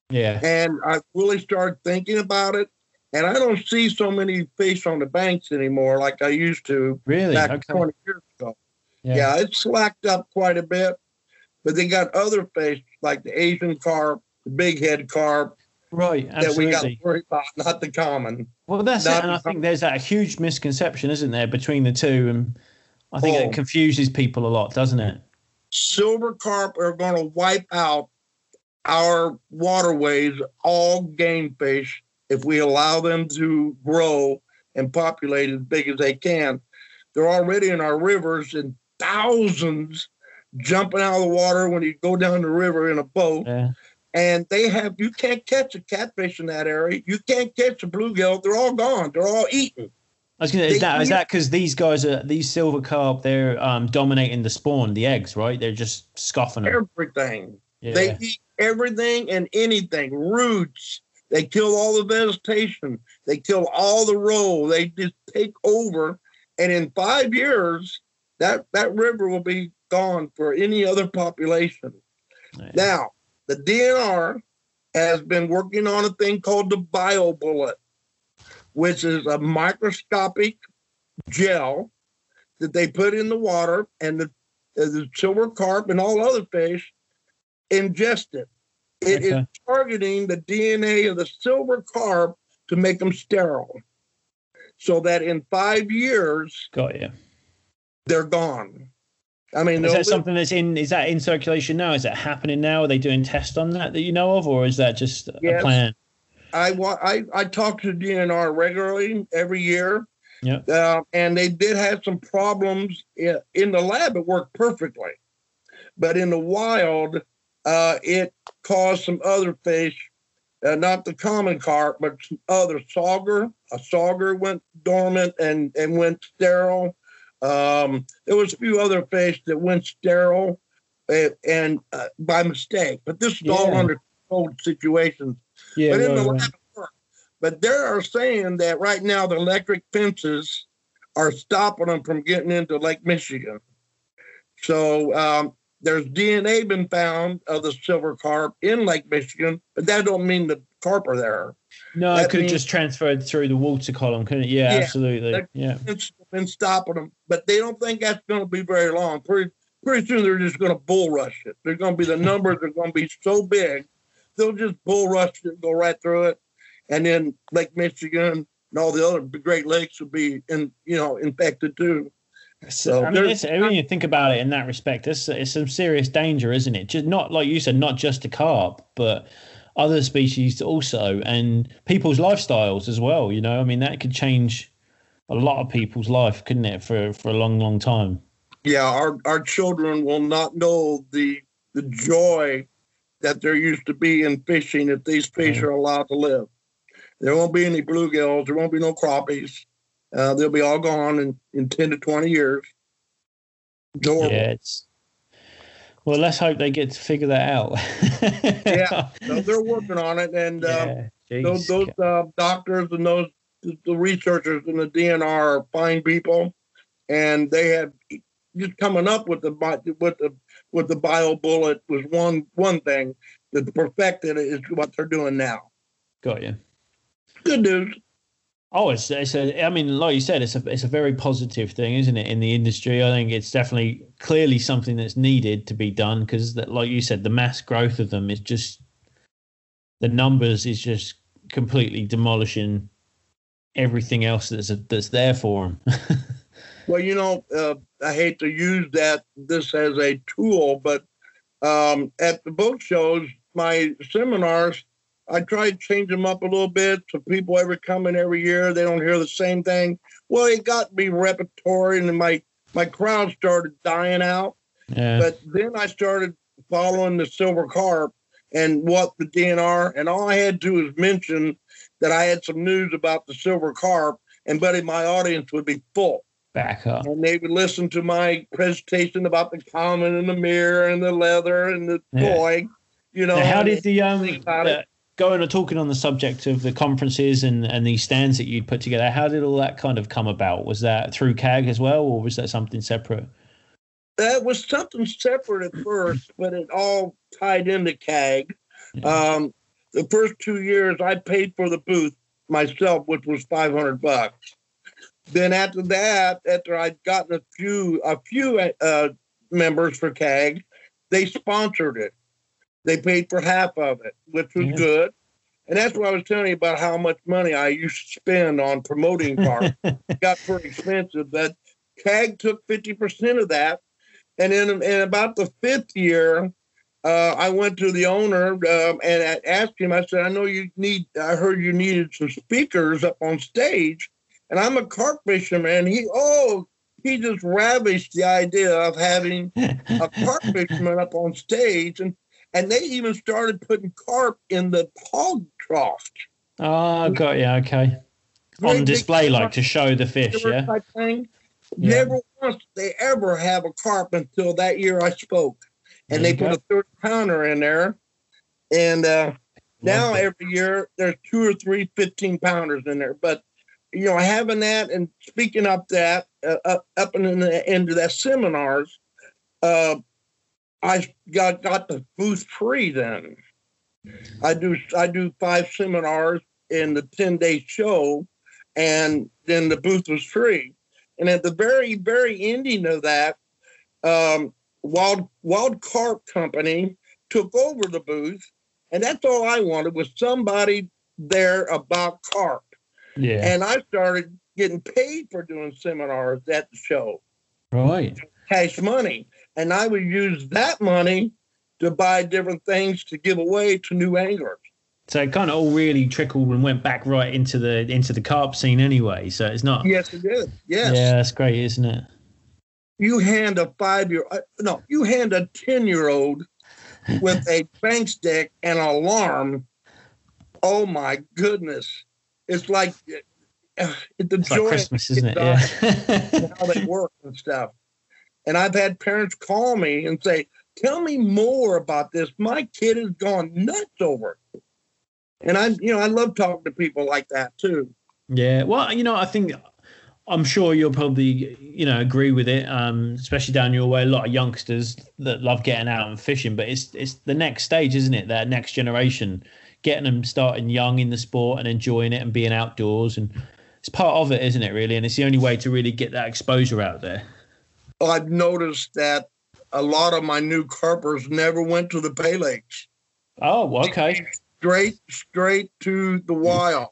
Yeah, and I've really started thinking about it. And I don't see so many fish on the banks anymore like I used to really. back Okay. 20 years ago. Yeah. Yeah. it's slacked up quite a bit. But they got other fish like the Asian carp, the big head carp Right. absolutely. that we got to worry about, not the common. Well, that's it, and I think there's that huge misconception, isn't there, between the two, and I think Oh. it confuses people a lot, doesn't it? silver carp are going to wipe out our waterways, all game fish, if we allow them to grow and populate as big as they can. They're already in our rivers in thousands jumping out of the water when you go down the river in a boat. Yeah. And they have, you can't catch a catfish in that area. You can't catch a bluegill. They're all gone. They're all eaten. I was gonna. Is They that is eat- that because these guys are these silver carp? They're um, dominating the spawn, the eggs, right? They're just scoffing them. Everything. Yeah. They eat everything and anything, roots. They kill all the vegetation. They kill all the roe. They just take over. And in five years, that, that river will be gone for any other population. Now, the DNR has been working on a thing called the BioBullet, which is a microscopic gel that they put in the water, and the, the silver carp and all other fish ingest it. It is Okay. targeting the DNA of the silver carp to make them sterile, so that in five years Got you. they're gone. I mean, Is that something that's in? Is that in circulation now? Is that happening now? Are they doing tests on that that you know of, or is that just a plan? I wa- I I talk to DNR regularly every year. Yeah. Uh, and they did have some problems in, in the lab. It worked perfectly, but in the wild, uh, it caused some other fish, uh, not the common carp, but some other sauger. A sauger went dormant and and went sterile. Um, there was a few other fish that went sterile, uh, and uh, by mistake. But this is all under controlled situations Yeah. but in the right, lab right. it worked. But they are saying that right now the electric fences are stopping them from getting into Lake Michigan. So um, there's DNA been found of the silver carp in Lake Michigan, but that don't mean the carp are there. No, it that could have means- just transferred through the water column, couldn't it? Yeah, Yeah, absolutely. yeah. Been stopping them, but they don't think that's going to be very long. Pretty, pretty soon they're just going to bull rush it. They're going to be the numbers are going to be so big, they'll just bull rush it, go right through it, and then Lake Michigan and all the other Great Lakes will be in, you know, infected too. So I mean, there's- it's, when you think about it in that respect, it's, it's some serious danger, isn't it? Just not like you said, not just the carp, but other species also, and people's lifestyles as well. You know, I mean, that could change a lot of people's life, couldn't it, for for a long, long time? Yeah, our our children will not know the the joy that there used to be in fishing if these fish are allowed to live. There won't be any bluegills. There won't be no crappies. Uh, they'll be all gone in, in 10 to 20 years. Horrible. Yeah, it's. Well, let's hope they get to figure that out. (laughs) Yeah, So (laughs) they're working on it. And yeah. those, those uh, doctors and those the researchers in the DNR are fine people. And they have just coming up with the with the with the bio bullet was one one thing. The perfected it is what they're doing now. Got you. Good news. Oh, it's it's a. I mean, like you said, it's a it's a very positive thing, isn't it? In the industry, I think it's definitely clearly something that's needed to be done because, like you said, the mass growth of them is just the numbers is just completely demolishing everything else that's that's there for them. (laughs) Well, you know, uh, I hate to use that this as a tool, but um, at the boat shows, my seminars, I try to change them up a little bit so people ever come in every year, they don't hear the same thing. Well, it got me repertory, and my my crowd started dying out. yeah, But then I started following the silver carp and what the DNR, and all I had to do was mention that I had some news about the silver carp, and buddy, my audience would be full. Back up. and they would listen to my presentation about the common and the mirror and the leather and the Yeah. toy. You know, Now, how did the um it. Going and talking on the subject of the conferences and and these stands that you'd put together? How did all that kind of come about? Was that through CAG as well, or was that something separate? that was something separate at first, but it all tied into CAG. Yeah. Um, the first two years, I paid for the booth myself, which was five hundred bucks. Then after that, after I'd gotten a few a few uh, members for CAG, they sponsored it. They paid for half of it, which was Yeah. good. And that's what I was telling you about how much money I used to spend on promoting cars. it (laughs) got pretty expensive. But CAG took 50% of that. And in, in about the fifth year, uh, I went to the owner um, and I asked him, I said, I know you need, I heard you needed some speakers up on stage. And I'm a carp fisherman. He, oh, he just ravished the idea of having a carp (laughs) fisherman up on stage. And, and they even started putting carp in the hog trough. Oh, got you. Okay. On display, like to show the fish, yeah. thing. Yeah. Never once they ever have a carp until that year I spoke. And There they put a 30 pounder in there. And uh, now every year there's two or three 15 pounders in there. But, you know, having that and speaking up that, uh, up, up in the, into that seminars, uh, I got, got the booth free then. I do I do five seminars in the 10 day show, and then the booth was free. And at the very, very ending of that, um, Wild Wild Carp Company took over the booth, and that's all I wanted was somebody there about carp. Yeah. And I started getting paid for doing seminars at the show, right. cash money, and I would use that money to buy different things to give away to new anglers. So it kind of all really trickled and went back right into the into the carp scene anyway. So it's not. Yes, it did. Yes. Yeah, that's great, isn't it? you hand a five year uh, no you hand a 10 year old with a (laughs) bank stick and alarm oh my goodness it's like uh, the It's joy like Christmas, isn't it? Yeah. (laughs) how they work and stuff and i've had parents call me and say tell me more about this my kid has gone nuts over it and i you know i love talking to people like that too Yeah, well, you know, I think I'm sure you'll probably, you know, agree with it. Um, especially down your way, a lot of youngsters that love getting out and fishing, but it's it's the next stage, isn't it? That next generation, getting them starting young in the sport and enjoying it and being outdoors, and it's part of it, isn't it? Really, and it's the only way to really get that exposure out there. I've noticed that a lot of my new carpers never went to the pay lakes Oh, okay. straight straight to the wild.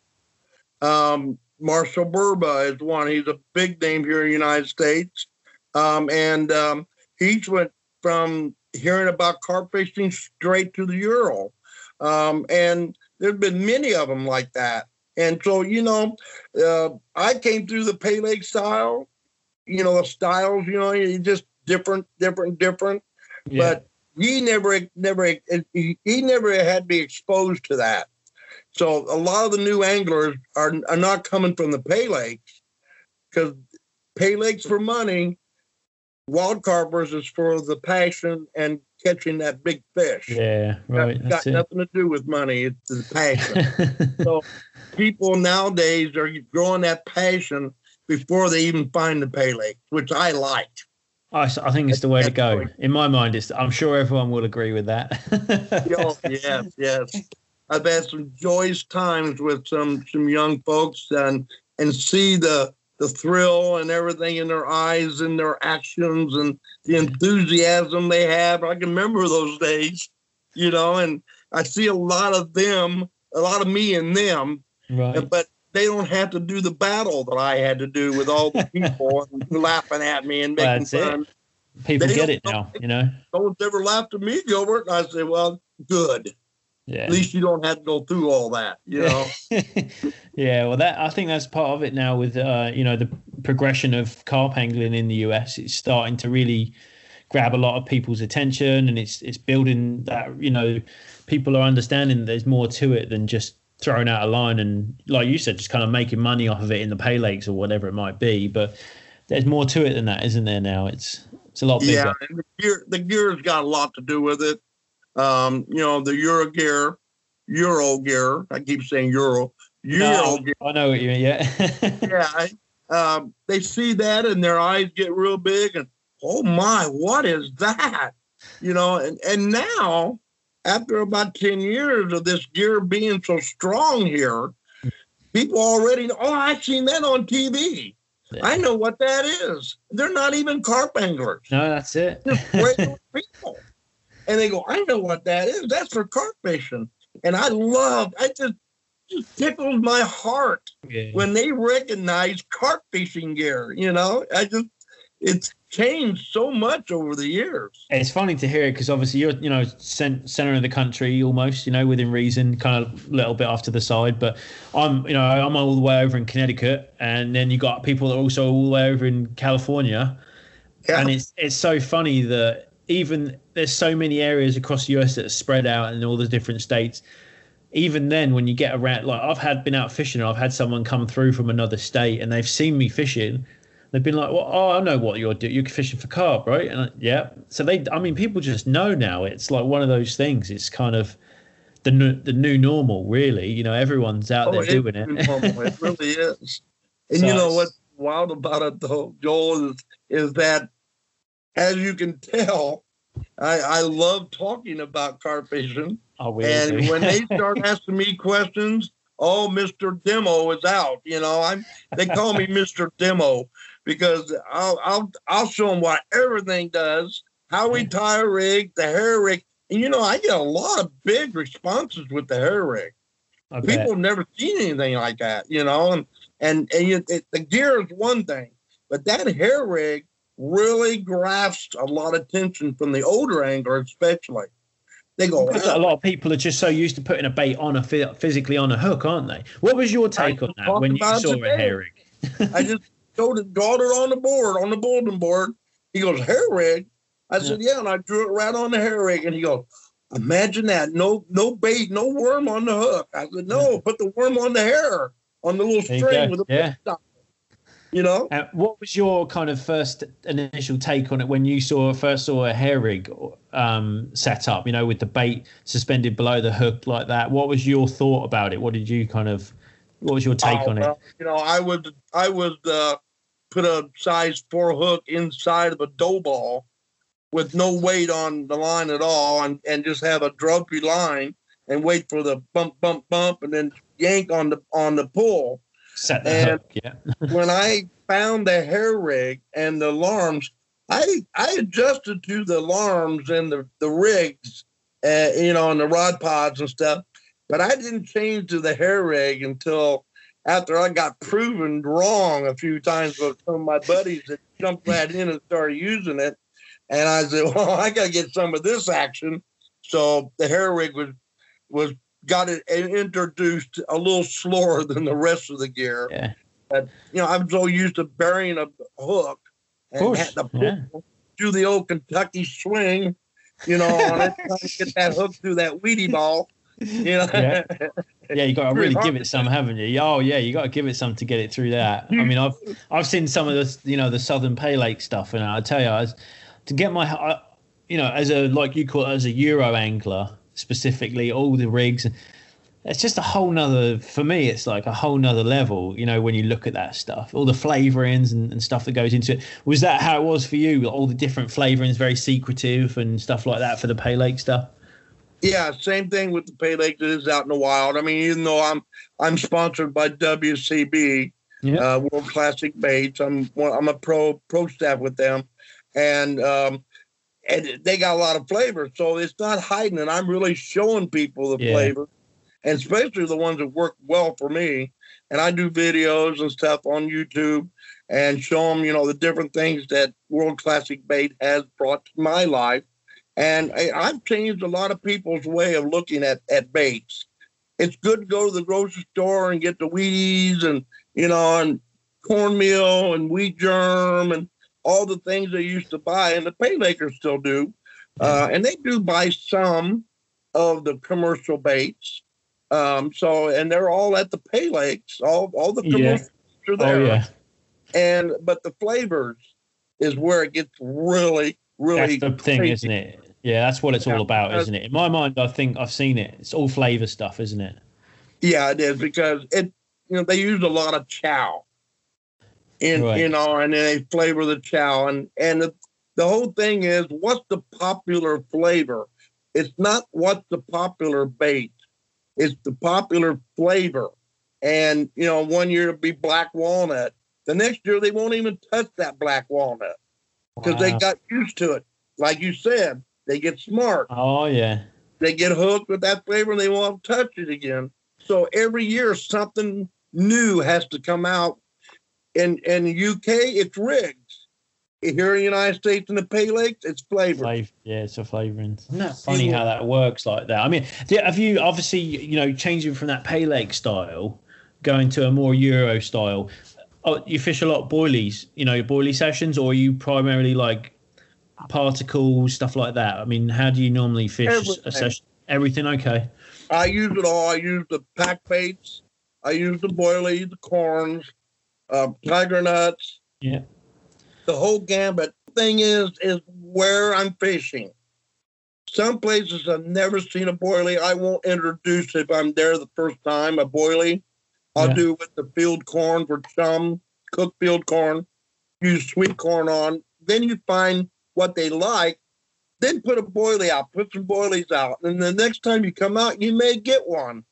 Um, Marshall Burba is one. He's a big name here in the United States, um, and um, he's went from hearing about carp fishing straight to the Euro. Um, and there's been many of them like that. And so, you know, uh, I came through the Pay Lake style, you know, the styles, you know, you just different, different, different Yeah. but he never never he, never had to be exposed to that so a lot of the new anglers are, are not coming from the pay lakes because pay lakes for money wild carpers is for the passion and catching that big fish yeah, right. got, That's got it. nothing to do with money it's the passion (laughs) so people nowadays are growing that passion before they even find the pay lakes which i like I think it's the way to go. In my mind, it's, I'm sure everyone will agree with that. (laughs) Oh, yes, yes. I've had some joyous times with some some young folks and and see the the thrill and everything in their eyes and their actions and the enthusiasm they have. I can remember those days, you know, and I see a lot of them, a lot of me in them, right. but they don't have to do the battle that I had to do with all the people (laughs) laughing at me and making That's it. fun. People they get it now, you know? No one's ever laughed at me, Gilbert. And I say, well, good. Yeah. At least you don't have to go through all that, you know. (laughs) yeah, well, that I think that's part of it now with uh, you know the progression of carp angling in the US. It's starting to really grab a lot of people's attention, and it's it's building that you know people are understanding that there's more to it than just throwing out a line and like you said, just kind of making money off of it in the pay lakes or whatever it might be. But there's more to it than that, isn't there? Now it's it's a lot bigger. Yeah, and the gear the gear's got a lot to do with it. Um, you know, the Euro gear, Euro gear. I keep saying Euro. Euro No, gear. I know what you mean. Yeah. (laughs) Yeah, I- um, they see that and their eyes get real big and oh my, what is that? You know, and and now after about ten years of this gear being so strong here, people already know. Oh, I've seen that on TV. I know what that is. They're not even carp anglers. no, that's it. just regular (laughs) people. And they go, I know what that is. That's for carp fishing. And I love, I just, just tickles my heart Yeah. when they recognize carp fishing gear. You know, I just, it's changed so much over the years. It's funny to hear it because obviously you're, you know, cent- center of the country almost, you know, within reason, kind of a little bit off to the side. But I'm, you know, I'm all the way over in Connecticut, and then you got people that are also all the way over in California. Yeah. And it's it's so funny that even there's so many areas across the US that are spread out in all the different states. Even then, when you get around, like I've had been out fishing, and I've had someone come through from another state, and they've seen me fishing. They've been like, "Well, oh, I know what you're doing. You're fishing for carp, right?" And I, yeah, so they, I mean, people just know now. It's like one of those things. It's kind of the new, the new normal, really. You know, everyone's out there Oh, it doing it. normal. it (laughs) really is. And So you know what's wild about it though, Joel, is, is that as you can tell, I, I love talking about carp fishing. Oh, we And when they (laughs) start asking me questions, oh, Mr. Demo is out. You know, I'm they call me Mr. Demo because I'll I'll I'll show them what everything does, how we mm. tie a rig, the hair rig. And you know, I get a lot of big responses with the hair rig. I. People have never seen anything like that, you know. And and and you, it, the gear is one thing, but that hair rig really grasps a lot of attention from the older angler, especially. They go, Because a lot of people are just so used to putting a bait on a physically on a hook, aren't they? What was your take on that when you saw a hair rig? I just showed it, drawed it on the board, on the bulletin board. He goes, hair rig. I said, yeah, and I drew it right on the hair rig. And he goes, imagine that. No, no bait, no worm on the hook. I said, no, put the worm on the hair, on the little string with the Yeah. stop. You know? Uh, what was your kind of first initial take on it when you saw first saw a hair rig um, set up? You know, with the bait suspended below the hook like that. What was your thought about it? What did you kind of? What was your take Oh, on it? You know, I would I would uh, put a size four hook inside of a dough ball with no weight on the line at all, and and just have a druppy line and wait for the bump bump bump, and then yank on the on the pull. Set the and- hook. Yeah. (laughs) when I found the hair rig and the alarms, I I adjusted to the alarms and the the rigs, uh, you know, and the rod pods and stuff. But I didn't change to the hair rig until after I got proven wrong a few times with some of my buddies that jumped right in and started using it. And I said, (laughs) well, I got to get some of this action. So the hair rig was was got it introduced a little slower than the rest of the gear Yeah. But you know, I'm so used to burying a hook and had to yeah. pull- do the old Kentucky swing, you know, on it, trying to get that hook through that weedy ball. You know, Yeah. (laughs) Yeah, you got to really give it some, haven't you? Oh yeah, you got to give it some to get it through that. I mean, I've I've seen some of the you know the Southern Pay Lake stuff, and I tell you, I was, to get my I, you know as a like you call it as a Euro angler specifically, all the rigs. It's just a whole nother for me. It's like a whole nother level, you know, when you look at that stuff, all the flavorings and, and stuff that goes into it. Was that how it was for you? All the different flavorings, very secretive and stuff like that for the Pay Lake stuff. Yeah, same thing with the Pay Lake that is out in the wild. I mean, even though I'm I'm sponsored by WCB, uh, World Classic Baits, I'm I'm a pro pro staff with them, and um, and they got a lot of flavor, so it's not hiding, and I'm really showing people the Yeah. flavor, and especially the ones that work well for me. And I do videos and stuff on YouTube and show them, you know, the different things that World Classic Bait has brought to my life. And I, I've changed a lot of people's way of looking at, at baits. It's good to go to the grocery store and get the Wheaties and, you know, and cornmeal and wheat germ and all the things they used to buy. And the pay makers still do. Uh, and they do buy some of the commercial baits. Um, so, and they're all at the pay lakes. All, all the Yeah. commercials are Oh there. yeah. and but the flavors is where it gets really, really. That's the thing, crazy. isn't it? Yeah, that's what it's all about, uh, isn't it? In my mind, I think I've seen it. It's all flavor stuff, isn't it? Yeah, it is because it. You know, they use a lot of chow. and Right. you know, and they flavor the chow, and and the, the whole thing is what's the popular flavor? It's not what's the popular bait. It's the popular flavor. And you know, one year it'll be black walnut. The next year they won't even touch that black walnut because they got used to it. Like you said, they get smart. Oh yeah. They get hooked with that flavor and they won't touch it again. So every year something new has to come out. In in the UK, it's rigs. Here in the United States in the Pay Lakes, it's flavor. Flavor, yeah, it's a flavoring. Isn't that funny how that works like that? I mean, have you obviously you know changing from that pay lake style, going to a more Euro style? Oh, you fish a lot of boilies, you know, boilie sessions, or are you primarily like particles stuff like that? I mean, how do you normally fish a Everything. session? Everything okay? I use it all. I use the pack baits. I use the boilies, the corns, uh, tiger nuts, Yeah. the whole gambit. Thing is, is where I'm fishing. Some places I've never seen a boilie. I won't introduce if I'm there the first time a boilie. I'll Yeah. do with the field corn for chum, cooked field corn, use sweet corn on. Then you find what they like. Then put a boilie out, put some boilies out. And the next time you come out, you may get one.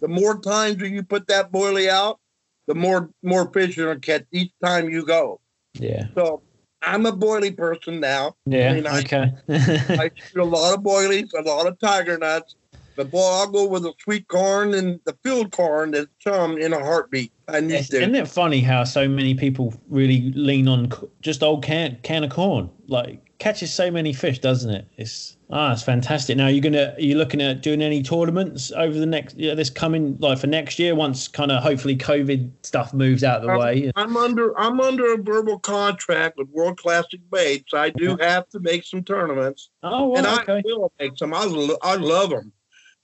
The more times that you put that boilie out, the more more fish you're gonna catch each time you go. Yeah. So I'm a boilie person now. Yeah. mean, I- okay. I shoot a lot of boilies, a lot of tiger nuts. But boy, I'll go with the sweet corn and the field corn that's chum in a heartbeat. I need Yes, to. Isn't it funny how so many people really lean on just old can can of corn? Like catches so many fish, doesn't it? It's ah, it's fantastic. Now you're gonna are you looking at doing any tournaments over the next yeah this coming like for next year once kind of hopefully COVID stuff moves out of the Um, way. I'm under I'm under a verbal contract with World Classic Baits. I do have to make some tournaments, Oh, well, and I okay. will make some. I, lo- I love them.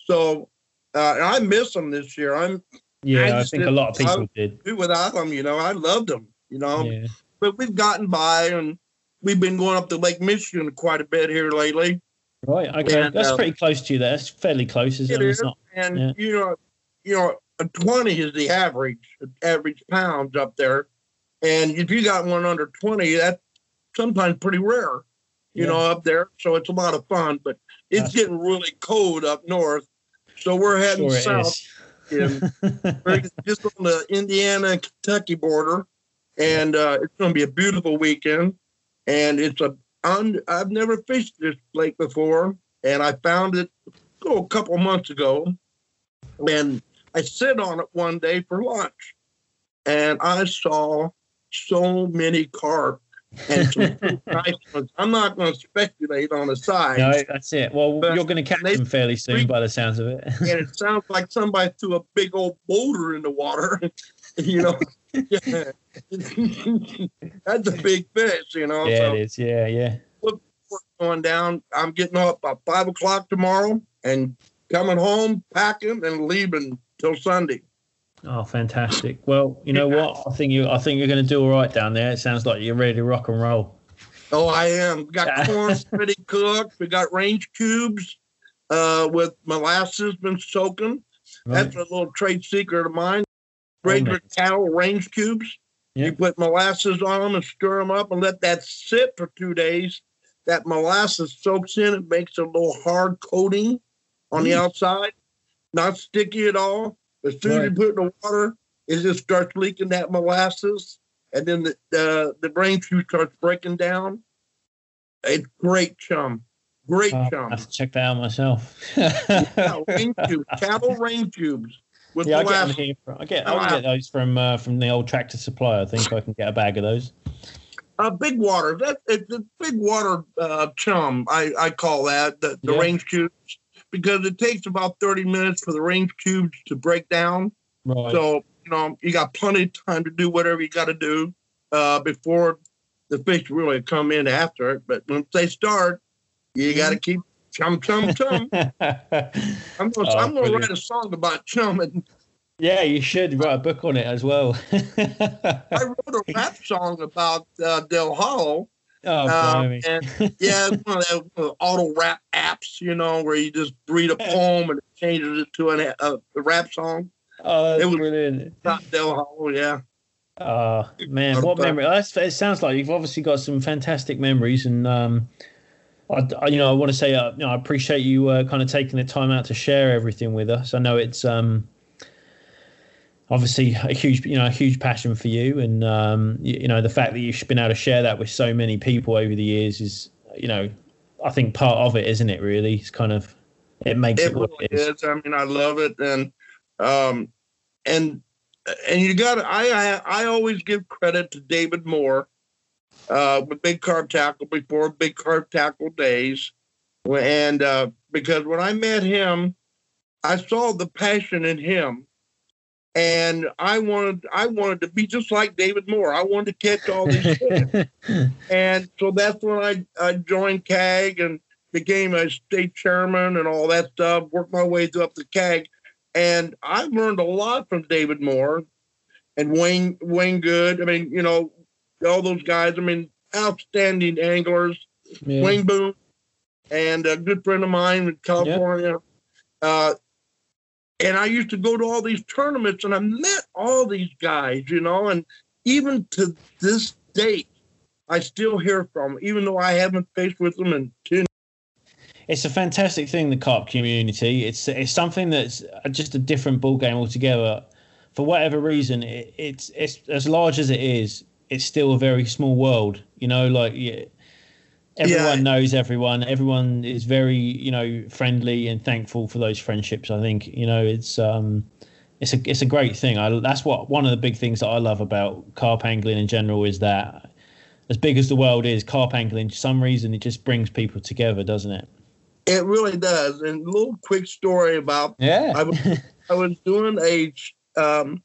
So uh, I miss them this year. I'm Yeah, I I think a lot of people I- did. do without them. You know, I loved them. You know, Yeah. but we've gotten by, and we've been going up to Lake Michigan quite a bit here lately. Right. Okay. And, That's uh, pretty close to you. There. That's fairly close, isn't It it? is. Not. and Yeah. you know, you know, a twenty is the average average pounds up there, and if you got one under twenty, that's sometimes pretty rare, you Yeah. know, up there. So it's a lot of fun, but it's That's- getting really cold up north, so we're heading Sure south. (laughs) Just on the Indiana and Kentucky border, and uh, it's going to be a beautiful weekend. And it's a un, I've never fished this lake before, and I found it oh, a couple months ago, and I sit on it one day for lunch, and I saw so many carp and some nice ones. I'm not going to speculate on the size. No, that's it. Well, you're going to catch them fairly soon, by the sounds of it. (laughs) and it sounds like somebody threw a big old boulder in the water. (laughs) you know, (laughs) that's a big fish. You know, yeah, so it is. Yeah, yeah. we're going down. I'm getting up by five o'clock tomorrow and coming home, packing, and leaving till Sunday. Oh, fantastic. Well, you know what? I think you. I think you're going to do all right down there. It sounds like you're ready to rock and roll. Oh, I am. We got (laughs) corn pretty cooked. We got range cubes uh, with molasses been soaking. Right. That's a little trade secret of mine. Regular nice. cattle range cubes. Yeah. You put molasses on them and stir them up and let that sit for two days. That molasses soaks in. It makes a little hard coating on the Mm. outside, not sticky at all. As soon as you put it in the water, it just starts leaking that molasses, and then the the, the brain juice starts breaking down. It's great chum, great Oh, I chum. have to check that out myself. Yeah, (laughs) range cubes, cattle range cubes with yeah, I get them molasses. here. From, I get. I get those from uh, from the old tractor supply. I think I can get a bag of those. Uh, big water. That it's a big water uh, chum. I, I call that the, the Yeah. range cubes because it takes about thirty minutes for the range cubes to break down. Right. So you know you got plenty of time to do whatever you got to do uh, before the fish really come in after it. But once they start, you got to keep chum chum chum. (laughs) I'm gonna Oh, gonna write a song about chum and Yeah, you should write a book on it as well. (laughs) I wrote a rap song about uh, Dale Hollow. Oh, Um, and (laughs) yeah, one of those uh, auto rap apps, you know, where you just read a (laughs) poem and it changes it to an, a, a rap song. oh, it was- brilliant. Not Dale Hollow, yeah. Oh man, what memory? That's, it sounds like you've obviously got some fantastic memories, and um, I, I- you know, I want to say, uh, you know, I appreciate you uh, kind of taking the time out to share everything with us. I know it's um, obviously a huge, you know, a huge passion for you, and um, you, you know, the fact that you've been able to share that with so many people over the years is, you know, I think part of it, isn't it? Really, it's kind of it makes it, It what really it is. is. I mean, I love it, and um, and and you got I, I I always give credit to David Moore uh, with Big Carp Tackle before Big Carp Tackle days, and uh, because when I met him, I saw the passion in him, and I wanted I wanted to be just like David Moore. I wanted to catch all these (laughs) fish. And so that's when I, I joined CAG and became a state chairman and all that stuff, worked my way up the CAG. And I learned a lot from David Moore and Wayne Wayne Good. I mean, you know, all those guys, I mean, outstanding anglers. Yeah. Wayne Boone and a good friend of mine in California. Uh, and I used to go to all these tournaments and I met all these guys, you know, and even to this date, I still hear from, 'em, even though I haven't faced with them in 10 it's a fantastic thing the carp community. It's it's something that's just a different ball game altogether. For whatever reason it, it's it's as large as it is it's still a very small world you know like everyone Yeah. knows everyone everyone is very you know friendly and thankful for those friendships i think you know it's um it's a it's a great thing I, that's what one of the big things that i love about carp angling in general is that as big as the world is carp angling for some reason it just brings people together doesn't it It really does. And a little quick story about yeah I was (laughs) I was doing a um,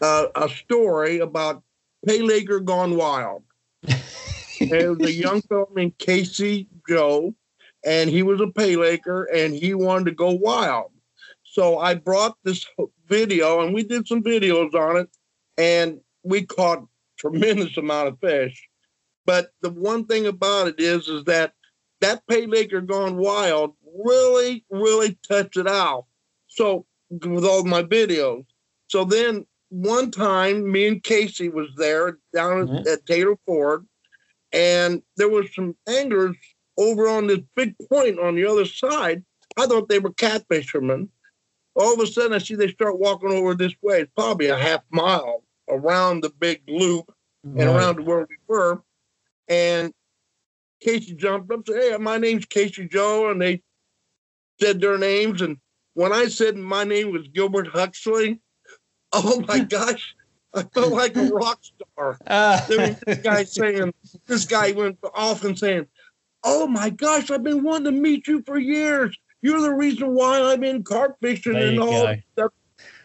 uh, a story about Pay Laker gone wild. (laughs) It was a young fellow named Casey Joe, and he was a Pay Laker, and he wanted to go wild. So I brought this video, and we did some videos on it, and we caught tremendous amount of fish. But the one thing about it is, is that that Pay Laker gone wild really, really touched it out. So with all my videos. So then one time, me and Casey was there down Mhm. at Taylor Ford, and there was some anglers over on this big point on the other side. I thought they were cat fishermen. All of a sudden, I see they start walking over this way. It's probably a half mile around the big loop and around where we were. And Casey jumped up and said, Hey, my name's Casey Joe. And they said their names. And when I said my name was Gilbert Huxley, (laughs) oh my (laughs) gosh, I (laughs) felt like a rock star. Ah. There was this guy saying, this guy went off and saying, Oh my gosh, I've been wanting to meet you for years. You're the reason why I'm in carp fishing There and all go. stuff.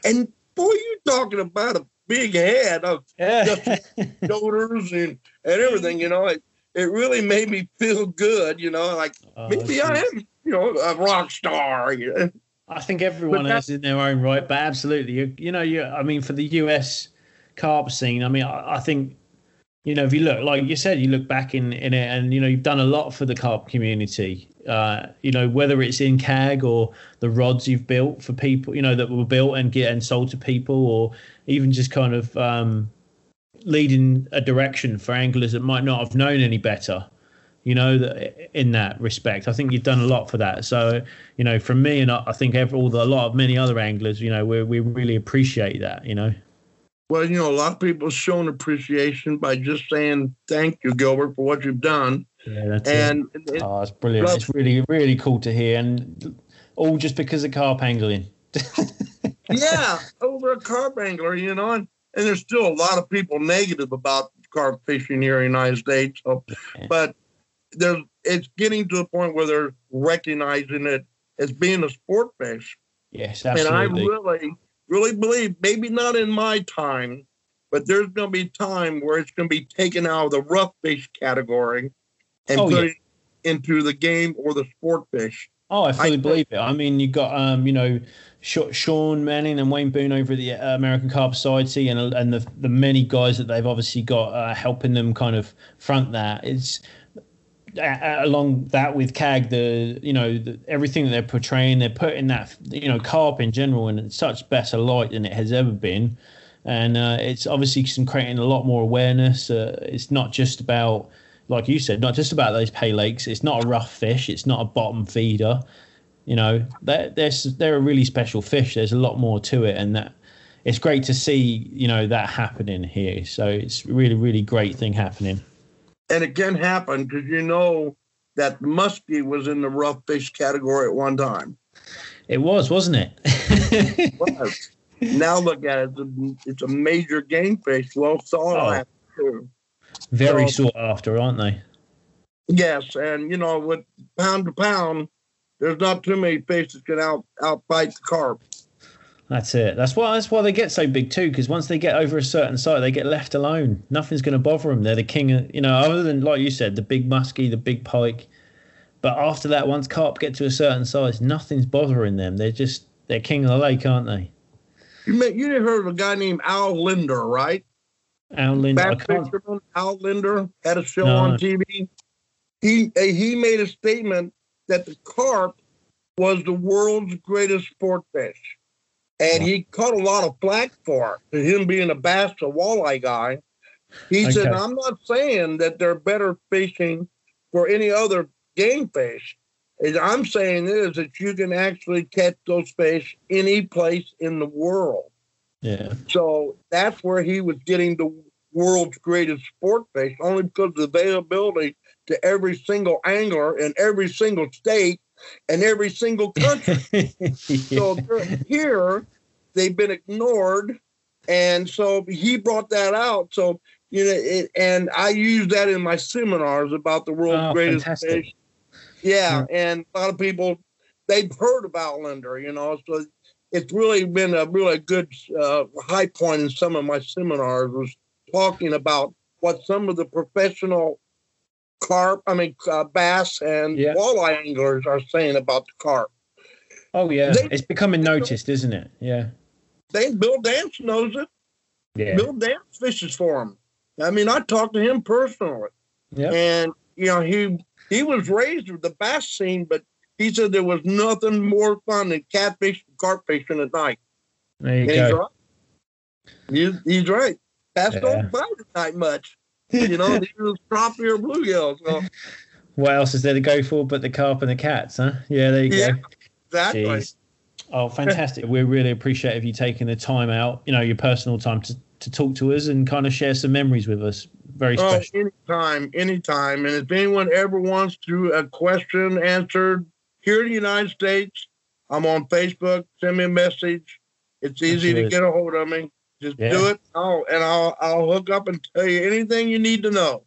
And boy, you're talking about a big head of (laughs) shoulders and, and everything, you know, it, it really made me feel good, you know, like Oh, maybe I am, you know, a rock star. You know? I think everyone is in their own right, but absolutely, you, you know, you. I mean, for the US carp scene, I mean, I, I think, you know, if you look, like you said, you look back in in it, and you know, you've done a lot for the carp community. Uh, you know, whether it's in CAG or the rods you've built for people, you know, that were built and get and sold to people, or even just kind of um, leading a direction for anglers that might not have known any better you know that in that respect i think you've done a lot for that so you know from me and i I think every, all the, a lot of many other anglers you know we, we really appreciate that you know Well, you know, a lot of people shown appreciation by just saying thank you, Gilbert, for what you've done. yeah that's it. And it, oh it's brilliant it's really really cool to hear and all just because of carp angling (laughs) yeah, over a carp angler, you know, and, and there's still a lot of people negative about carp fishing here in the United States. So, Yeah. but there's it's getting to a point where they're recognizing it as being a sport fish. yes absolutely. And I really, really believe, maybe not in my time, but there's going to be time where it's going to be taken out of the rough fish category and Oh, put yeah. it into the game or the sport fish. Oh, I fully I- believe it. I mean, you got um, you know, Sean Manning and Wayne Boone over at the uh, American Carp Society, and and the the many guys that they've obviously got uh, helping them kind of front that. It's along that with CAG, the you know the, everything that they're portraying, they're putting that you know carp in general in such better light than it has ever been, and uh, it's obviously creating a lot more awareness. Uh, it's not just about like you said, not just about those pay lakes. It's not a rough fish. It's not a bottom feeder. You know, they're, they're, they're a really special fish. There's a lot more to it, and that it's great to see you know that happening here. So it's really, really great thing happening. And it can happen because you know that muskie was in the rough fish category at one time. It was, wasn't it? it Was. now look at it. It's a, it's a major game fish, well sought Oh. after. Very So- sought after, aren't they? Yes, and you know, with pound to pound, there's not too many fish that can out outfight the carp. That's it. That's why. That's why they get so big too. Because once they get over a certain size, they get left alone. Nothing's going to bother them. They're the king. Of, you know, other than like you said, the big muskie, the big pike. But after that, once carp get to a certain size, nothing's bothering them. They're just they're king of the lake, aren't they? You may, you heard of a guy named Al Lindner, right? Al Lindner. Fisherman Al Lindner had a show No. on TV. He uh, he made a statement that the carp was the world's greatest sport fish, and he caught a lot of flack for it. Him being a bass or walleye guy, he said, "I'm not saying that they're better fishing for any other game fish. I'm saying is that you can actually catch those fish any place in the world." Yeah. So that's where he was getting the world's greatest sport fish, only because of the availability to every single angler in every single state and every single country. (laughs) So here, they've been ignored, and so he brought that out. So you know, it, and I use that in my seminars about the world's Oh, greatest fantastic. fish. Yeah, and a lot of people they've heard about Lindner, you know, so it's really been a really good uh, high point in some of my seminars was talking about what some of the professional carp, I mean uh, bass and Yeah. walleye anglers are saying about the carp. oh yeah, They- it's becoming noticed, isn't it? Yeah. They Bill Dance knows it. Yeah. Bill Dance fishes for him. I mean, I talked to him personally, Yeah. and you know he he was raised with the bass scene, but he said there was nothing more fun than catfish and carp fishing at night. There you And he's go. right. He's, he's right. Bass Yeah. don't bite at night much. You know, these are crappie or bluegills. So, What else is there to go for but the carp and the cats, huh? Yeah, there you Yeah. go. exactly. Jeez. Oh, fantastic. we really appreciate if you taking the time out, you know, your personal time to, to talk to us and kind of share some memories with us. Very Oh, special. anytime, anytime. And if anyone ever wants to a question answered here in the United States, I'm on Facebook. Send me a message. It's easy to get a hold of me. Just Yeah. do it. And I'll I'll hook up and tell you anything you need to know.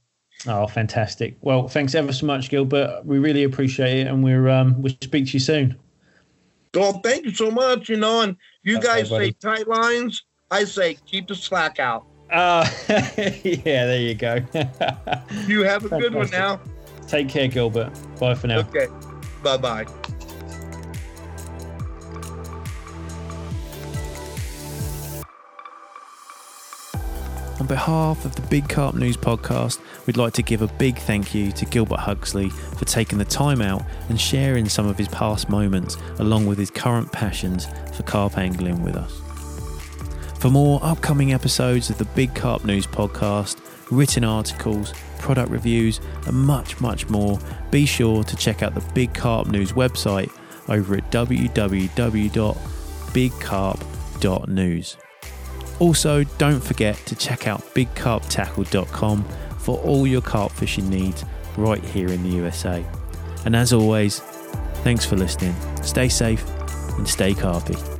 Oh, fantastic. Well, thanks ever so much, Gilbert. We really appreciate it and we're um we'll speak to you soon. Well, thank you so much. You know, and you Okay, guys buddy. say tight lines. I say keep the slack out. Uh (laughs) yeah, there you go. (laughs) You have a good one now. Take care, Gilbert. Bye for now. Okay. Bye bye. On behalf of the Big Carp News podcast, we'd like to give a big thank you to Gilbert Huxley for taking the time out and sharing some of his past moments along with his current passions for carp angling with us. For more upcoming episodes of the Big Carp News podcast, written articles, product reviews, and much, much more, be sure to check out the Big Carp News website over at www.bigcarp.news. Also, don't forget to check out bigcarptackle.com for all your carp fishing needs right here in the USA. And as always, thanks for listening. Stay safe and stay carpy.